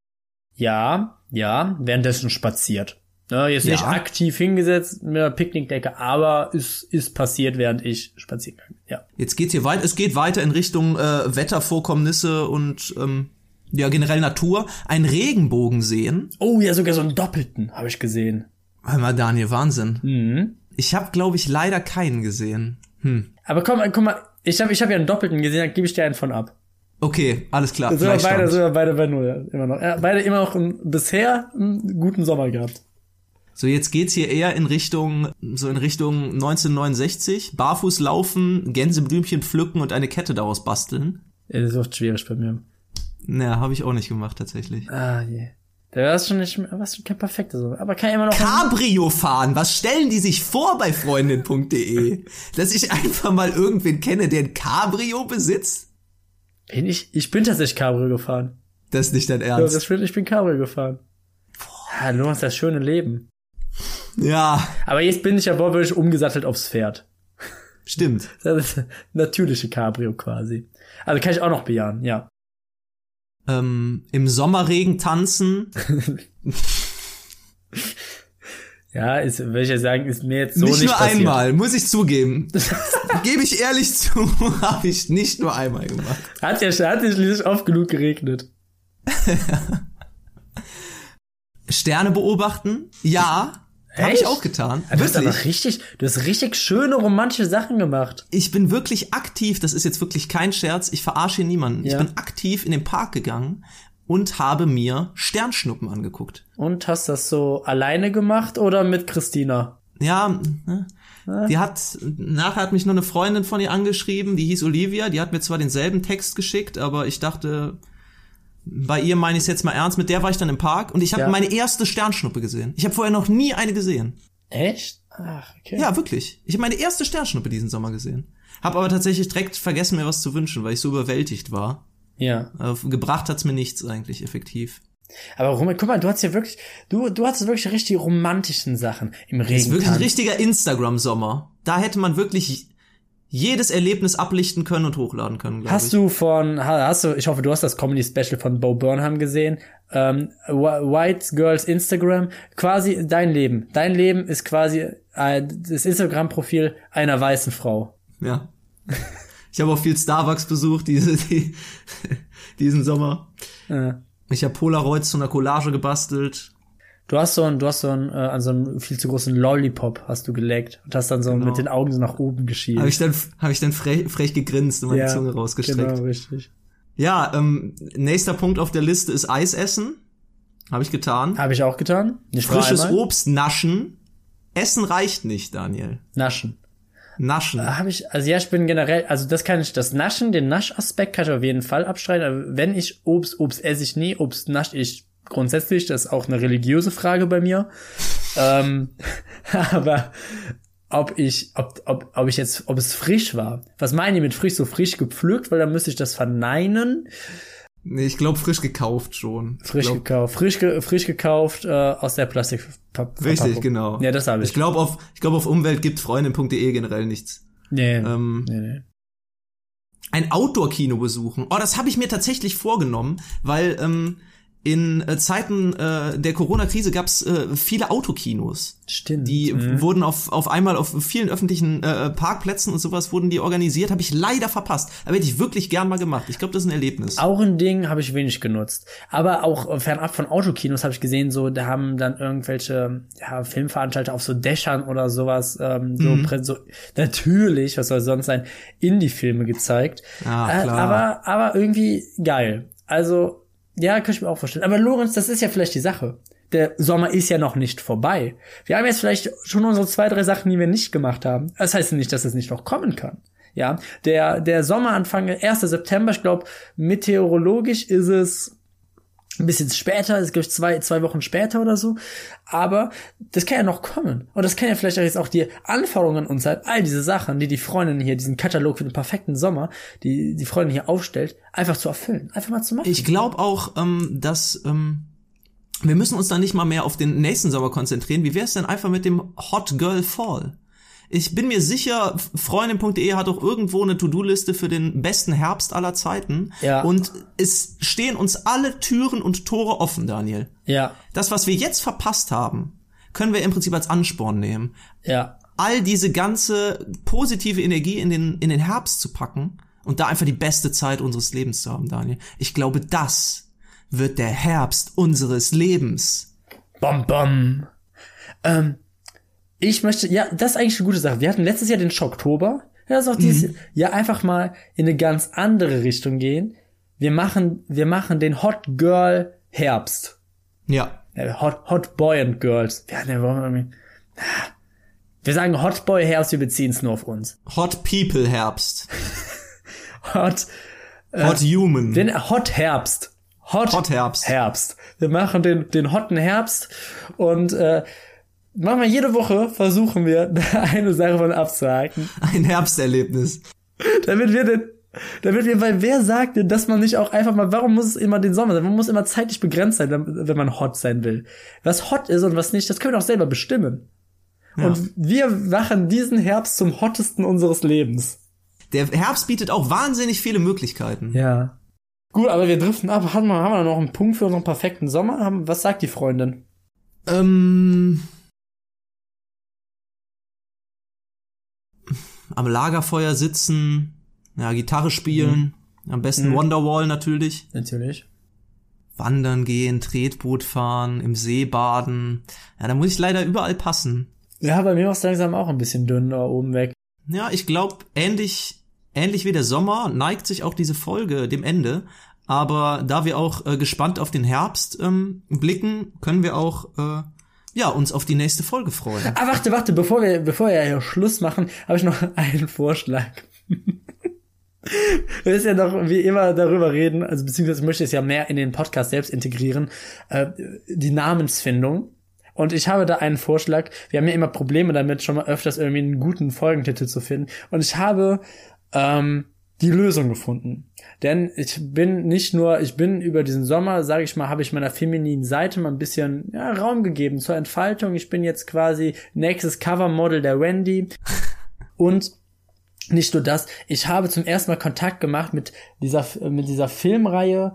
Ja, ja, währenddessen spaziert. Ne, jetzt nicht Ja. aktiv hingesetzt mit einer Picknickdecke, aber ist, ist passiert, während ich spazieren bin. Ja. Jetzt geht's hier weiter. Es geht weiter in Richtung äh, Wettervorkommnisse und ähm, ja generell Natur. Ein Regenbogen sehen. Oh ja, sogar so einen doppelten habe ich gesehen. Hör mal, Daniel, Wahnsinn. Mhm. Ich habe, glaube ich, leider keinen gesehen. Hm. Aber komm, guck mal, ich habe ich hab ja einen doppelten gesehen, dann gebe ich dir einen von ab. Okay, alles klar. Sind wir beide, sind wir beide bei null, ja, immer noch. Ja, beide immer noch einen, bisher einen guten Sommer gehabt. So, jetzt geht's hier eher in Richtung, so in Richtung 1969. Barfuß laufen, Gänseblümchen pflücken und eine Kette daraus basteln. Ja, das ist oft schwierig bei mir. Naja, habe ich auch nicht gemacht tatsächlich. Ah, je. Da war schon nicht mehr, was schon kein perfekter Sommer. Aber kann ja immer noch. Cabrio fahren, was stellen die sich vor bei freundin.de? Dass ich einfach mal irgendwen kenne, der ein Cabrio besitzt? Bin ich, ich bin tatsächlich Cabrio gefahren. Das ist nicht dein Ja, Ernst. das stimmt, ich bin Cabrio gefahren. Ja, du hast das schöne Leben. Ja, Aber jetzt bin ich ja wortwörtlich umgesattelt aufs Pferd. stimmt. Das ist natürliche Cabrio quasi. Also kann ich auch noch bejahen, ja. Ähm, Im Sommerregen tanzen. [laughs] Ja, ist, würde ich ja sagen, ist mir jetzt so nicht, nicht, nur passiert. einmal, muss ich zugeben. [laughs] Gebe ich ehrlich zu, [laughs] habe ich nicht nur einmal gemacht. Hat ja, hat ja schließlich oft genug geregnet. Sterne beobachten? Ja, habe ich auch getan. Du hast aber richtig, du hast richtig schöne romantische Sachen gemacht. Ich bin wirklich aktiv, das ist jetzt wirklich kein Scherz, ich verarsche hier niemanden. Ja. Ich bin aktiv in den Park gegangen und habe mir Sternschnuppen angeguckt. Und hast das so alleine gemacht oder mit Christina? Ja, ne? die hat, nachher hat mich noch eine Freundin von ihr angeschrieben, die hieß Olivia, die hat mir zwar denselben Text geschickt, aber ich dachte, bei ihr meine ich es jetzt mal ernst, mit der war ich dann im Park und ich habe Ja. meine erste Sternschnuppe gesehen. Ich habe vorher noch nie eine gesehen. Echt? Ach, okay. Ja, wirklich. Ich habe meine erste Sternschnuppe diesen Sommer gesehen. Hab aber tatsächlich direkt vergessen, mir was zu wünschen, weil ich so überwältigt war. Ja. Äh, gebracht hat's mir nichts eigentlich effektiv. Aber Roman, guck mal, du hast ja wirklich, du, du hast wirklich richtig romantischen Sachen im Regen. Das ist wirklich ein richtiger Instagram-Sommer. Da hätte man wirklich jedes Erlebnis ablichten können und hochladen können, glaube ich. Hast du von, ha- hast du, ich hoffe, du hast das Comedy Special von Bo Burnham gesehen, ähm, Wh- White Girls Instagram, quasi dein Leben. Dein Leben ist quasi äh, das Instagram-Profil einer weißen Frau. Ja. Ich habe auch viel Starbucks besucht diese, die, [laughs] diesen Sommer. Äh. Ich habe Polaroids zu einer Collage gebastelt. Du hast so ein, du hast so ein, äh, an so einem viel zu großen Lollipop hast du geleckt und hast dann so mit den Augen so nach oben geschielt. Habe ich dann, hab ich dann frech, frech gegrinst und meine Zunge rausgestreckt. Genau, richtig. Ja, ähm, nächster Punkt auf der Liste ist Eis essen. Habe ich getan. Habe ich auch getan. Nicht Frisches. Obst naschen. Essen reicht nicht, Daniel. Naschen. Naschen. Habe ich, also ja, ich bin generell, also das kann ich, das Naschen, den Naschaspekt kann ich auf jeden Fall abstreiten. Aber wenn ich Obst, Obst esse ich nie, Obst nasche ich grundsätzlich, das ist auch eine religiöse Frage bei mir. ähm, [laughs] aber ob ich, ob, ob, ob ich jetzt, ob es frisch war. Was meinen die mit frisch? So frisch gepflückt, weil dann müsste ich das verneinen. Nee, ich glaube frisch gekauft schon. Frisch glaub, gekauft, frisch, ge, frisch gekauft äh, aus der Plastikverpackung. Richtig, genau. Ja, das habe ich. Ich glaube auf, ich glaube auf Umwelt gibt Freundin.de generell nichts. nee, Ähm, nee, nee. ein Outdoor-Kino besuchen. Oh, das habe ich mir tatsächlich vorgenommen, weil ähm, in äh, Zeiten äh, der Corona-Krise gab's äh, viele Autokinos. Stimmt. Die Mhm. wurden auf, auf einmal auf vielen öffentlichen äh, Parkplätzen und sowas wurden die organisiert. Habe ich leider verpasst. Aber hätte ich wirklich gern mal gemacht. Ich glaube, das ist ein Erlebnis. Auch ein Ding habe ich wenig genutzt. Aber auch äh, fernab von Autokinos habe ich gesehen, so, da haben dann irgendwelche ja, Filmveranstalter auf so Dächern oder sowas, ähm, so, Mhm. so natürlich, was soll sonst sein, Indie-Filme gezeigt. Ah, Äh, klar. aber, aber irgendwie geil. Also, ja, könnte ich mir auch vorstellen. Aber Lorenz, das ist ja vielleicht die Sache. Der Sommer ist ja noch nicht vorbei. Wir haben jetzt vielleicht schon unsere zwei, drei Sachen, die wir nicht gemacht haben. Das heißt nicht, dass es nicht noch kommen kann. Ja, der, der Sommeranfang, 1. September, ich glaube, meteorologisch ist es ein bisschen später, es gibt zwei, zwei Wochen später oder so. Aber das kann ja noch kommen. Und das kann ja vielleicht auch jetzt auch die Anforderungen an uns halt, all diese Sachen, die die Freundin hier, diesen Katalog für den perfekten Sommer, die die Freundin hier aufstellt, einfach zu erfüllen. Einfach mal zu machen. Ich glaube auch, ähm, dass ähm, wir müssen uns dann nicht mal mehr auf den nächsten Sommer konzentrieren. Wie wäre es denn einfach mit dem Hot Girl Fall? Ich bin mir sicher, Freundin.de hat auch irgendwo eine To-Do-Liste für den besten Herbst aller Zeiten. Ja. Und es stehen uns alle Türen und Tore offen, Daniel. ja, Das, was wir jetzt verpasst haben, können wir im Prinzip als Ansporn nehmen. ja. All diese ganze positive Energie in den, in den Herbst zu packen und da einfach die beste Zeit unseres Lebens zu haben, Daniel. Ich glaube, das wird der Herbst unseres Lebens. Bom, bom. Ähm, ich möchte, ja, das ist eigentlich eine gute Sache. Wir hatten letztes Jahr den Schocktober. Ja, das ist auch dieses Jahr einfach mal in eine ganz andere Richtung gehen. Wir machen, wir machen den Hot Girl Herbst. Ja. Äh, Hot, Hot Boy and Girls. Wir, ja wohl irgendwie- wir sagen Hot Boy Herbst, wir beziehen es nur auf uns. Hot People Herbst. [laughs] Hot, Hot Human. den Hot Herbst. Hot, Hot Herbst. Herbst. Wir machen den, den hotten Herbst und äh, machen wir jede Woche, versuchen wir, [laughs] eine Sache von abzuhaken. Ein Herbsterlebnis. Damit wir den, damit wir, weil wer sagt denn, dass man nicht auch einfach mal, warum muss es immer den Sommer sein? Man muss immer zeitlich begrenzt sein, wenn man hot sein will. Was hot ist und was nicht, das können wir auch selber bestimmen. Und wir machen diesen Herbst zum hottesten unseres Lebens. Der Herbst bietet auch wahnsinnig viele Möglichkeiten. Ja. Gut, aber wir driften ab. Haben wir, haben wir noch einen Punkt für unseren perfekten Sommer? Was sagt die Freundin? Ähm, am Lagerfeuer sitzen, ja, Gitarre spielen, am besten Mhm. Wonderwall natürlich. Natürlich. wandern gehen, Tretboot fahren, im See baden. Ja, da muss ich leider überall passen. Ja, bei mir war es langsam auch ein bisschen dünn da oben weg. Ja, ich glaube, ähnlich, ähnlich wie der Sommer neigt sich auch diese Folge dem Ende. Aber da wir auch äh, gespannt auf den Herbst ähm, blicken, können wir auch äh, ja uns auf die nächste Folge freuen. Ah, warte, warte, bevor wir, bevor wir hier Schluss machen, habe ich noch [laughs] einen Vorschlag. Wir müssen ja noch wie immer darüber reden, also beziehungsweise ich möchte es ja mehr in den Podcast selbst integrieren, äh, die Namensfindung. Und ich habe da einen Vorschlag. Wir haben ja immer Probleme damit, schon mal öfters irgendwie einen guten Folgentitel zu finden. Und ich habe ähm, die Lösung gefunden. Denn ich bin nicht nur, ich bin über diesen Sommer, sage ich mal, habe ich meiner femininen Seite mal ein bisschen ja, Raum gegeben zur Entfaltung. Ich bin jetzt quasi nächstes Covermodel der Wendy. [laughs] Und nicht nur das, ich habe zum ersten Mal Kontakt gemacht mit dieser, mit dieser Filmreihe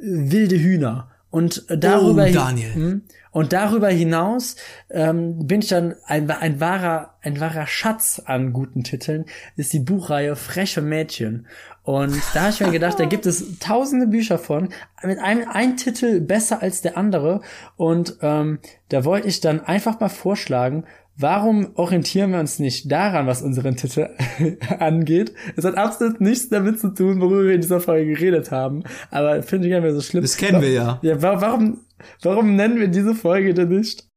Wilde Hühner. Und darüber, Oh. Hm? und darüber hinaus ähm, bin ich dann ein, ein wahrer ein wahrer Schatz an guten Titeln ist die Buchreihe Freche Mädchen und da habe ich mir gedacht da gibt es tausende Bücher von mit einem ein Titel besser als der andere und ähm, da wollte ich dann einfach mal vorschlagen Warum orientieren wir uns nicht daran, was unseren Titel [laughs] angeht? Es hat absolut nichts damit zu tun, worüber wir in dieser Folge geredet haben. Aber finde ich gar nicht mehr so schlimm. Das kennen wir ja. Ja, wa warum, warum nennen wir diese Folge denn nicht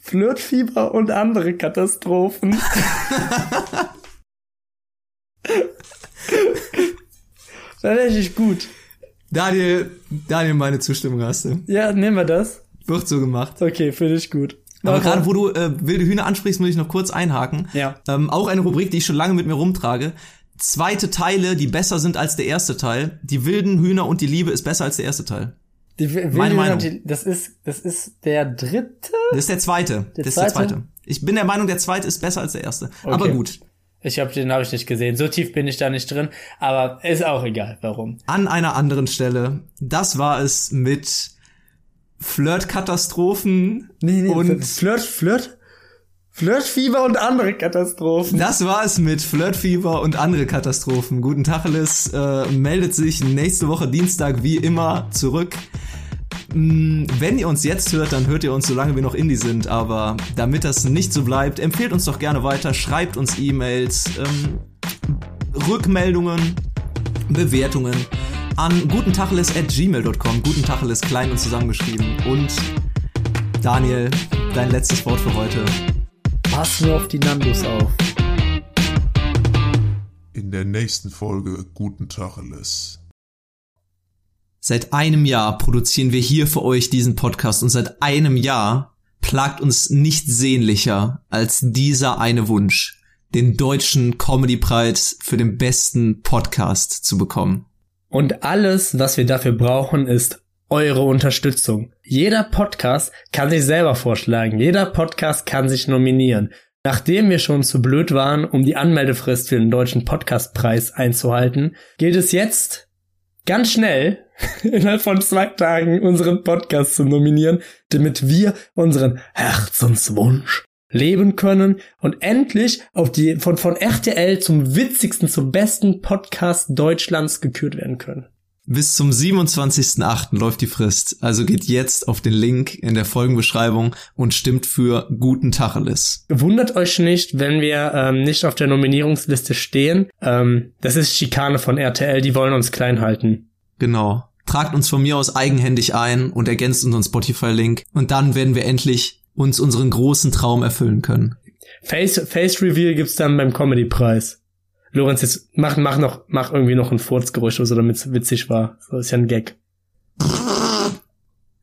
Flirtfieber und andere Katastrophen? [laughs] Wäre richtig gut. Daniel, Daniel, meine Zustimmung hast du. Ja, nehmen wir das. Wird so gemacht. Okay, finde ich gut. Aber gerade wo du äh, wilde Hühner ansprichst, muss ich noch kurz einhaken. Ja. Ähm, auch eine Rubrik, die ich schon lange mit mir rumtrage. Zweite Teile, die besser sind als der erste Teil. Die wilden Hühner und die Liebe ist besser als der erste Teil. Die, Wilde meine Hühner Meinung. und die- Das ist, das ist der dritte? Das ist der zweite. Der das ist der zweite? zweite. Ich bin der Meinung, der zweite ist besser als der erste. Aber gut. Ich hab, den habe ich nicht gesehen. So tief bin ich da nicht drin. Aber ist auch egal, warum. An einer anderen Stelle. Das war es mit Flirtkatastrophen und Flirt, Flirt, Flirtfieber und andere Katastrophen. Das war es mit Flirtfieber und andere Katastrophen. Guten Tacheles äh, meldet sich nächste Woche Dienstag wie immer zurück. Mm, Wenn ihr uns jetzt hört, dann hört ihr uns, solange wir noch Indie sind. Aber damit das nicht so bleibt, empfehlt uns doch gerne weiter, schreibt uns E-Mails, ähm, Rückmeldungen, Bewertungen an gutentacheles at gmail.com. Gutentacheles klein und zusammengeschrieben. Und Daniel, dein letztes Wort für heute. Pass nur auf die Nandos auf. In der nächsten Folge Guten Tacheles. Seit einem Jahr produzieren wir hier für euch diesen Podcast und seit einem Jahr plagt uns nicht sehnlicher als dieser eine Wunsch, den deutschen Comedy-Preis für den besten Podcast zu bekommen. Und alles, was wir dafür brauchen, ist eure Unterstützung. Jeder Podcast kann sich selber vorschlagen. Jeder Podcast kann sich nominieren. Nachdem wir schon zu blöd waren, um die Anmeldefrist für den deutschen Podcastpreis einzuhalten, gilt es jetzt ganz schnell [laughs] innerhalb von zwei Tagen unseren Podcast zu nominieren, damit wir unseren Herzenswunsch leben können und endlich auf die von von RTL zum witzigsten, zum besten Podcast Deutschlands gekürt werden können. Bis zum 27.08. läuft die Frist, also geht jetzt auf den Link in der Folgenbeschreibung und stimmt für guten Tacheles. Wundert euch nicht, wenn wir ähm, nicht auf der Nominierungsliste stehen. Ähm, das ist Schikane von RTL, die wollen uns klein halten. Genau. Tragt uns von mir aus eigenhändig ein und ergänzt unseren Spotify-Link und dann werden wir endlich uns unseren großen Traum erfüllen können. Face, Face Reveal gibt's dann beim Comedy-Preis. Lorenz, jetzt mach, mach noch, mach irgendwie noch ein Furzgeräusch, so damit es witzig war. So ist ja ein Gag.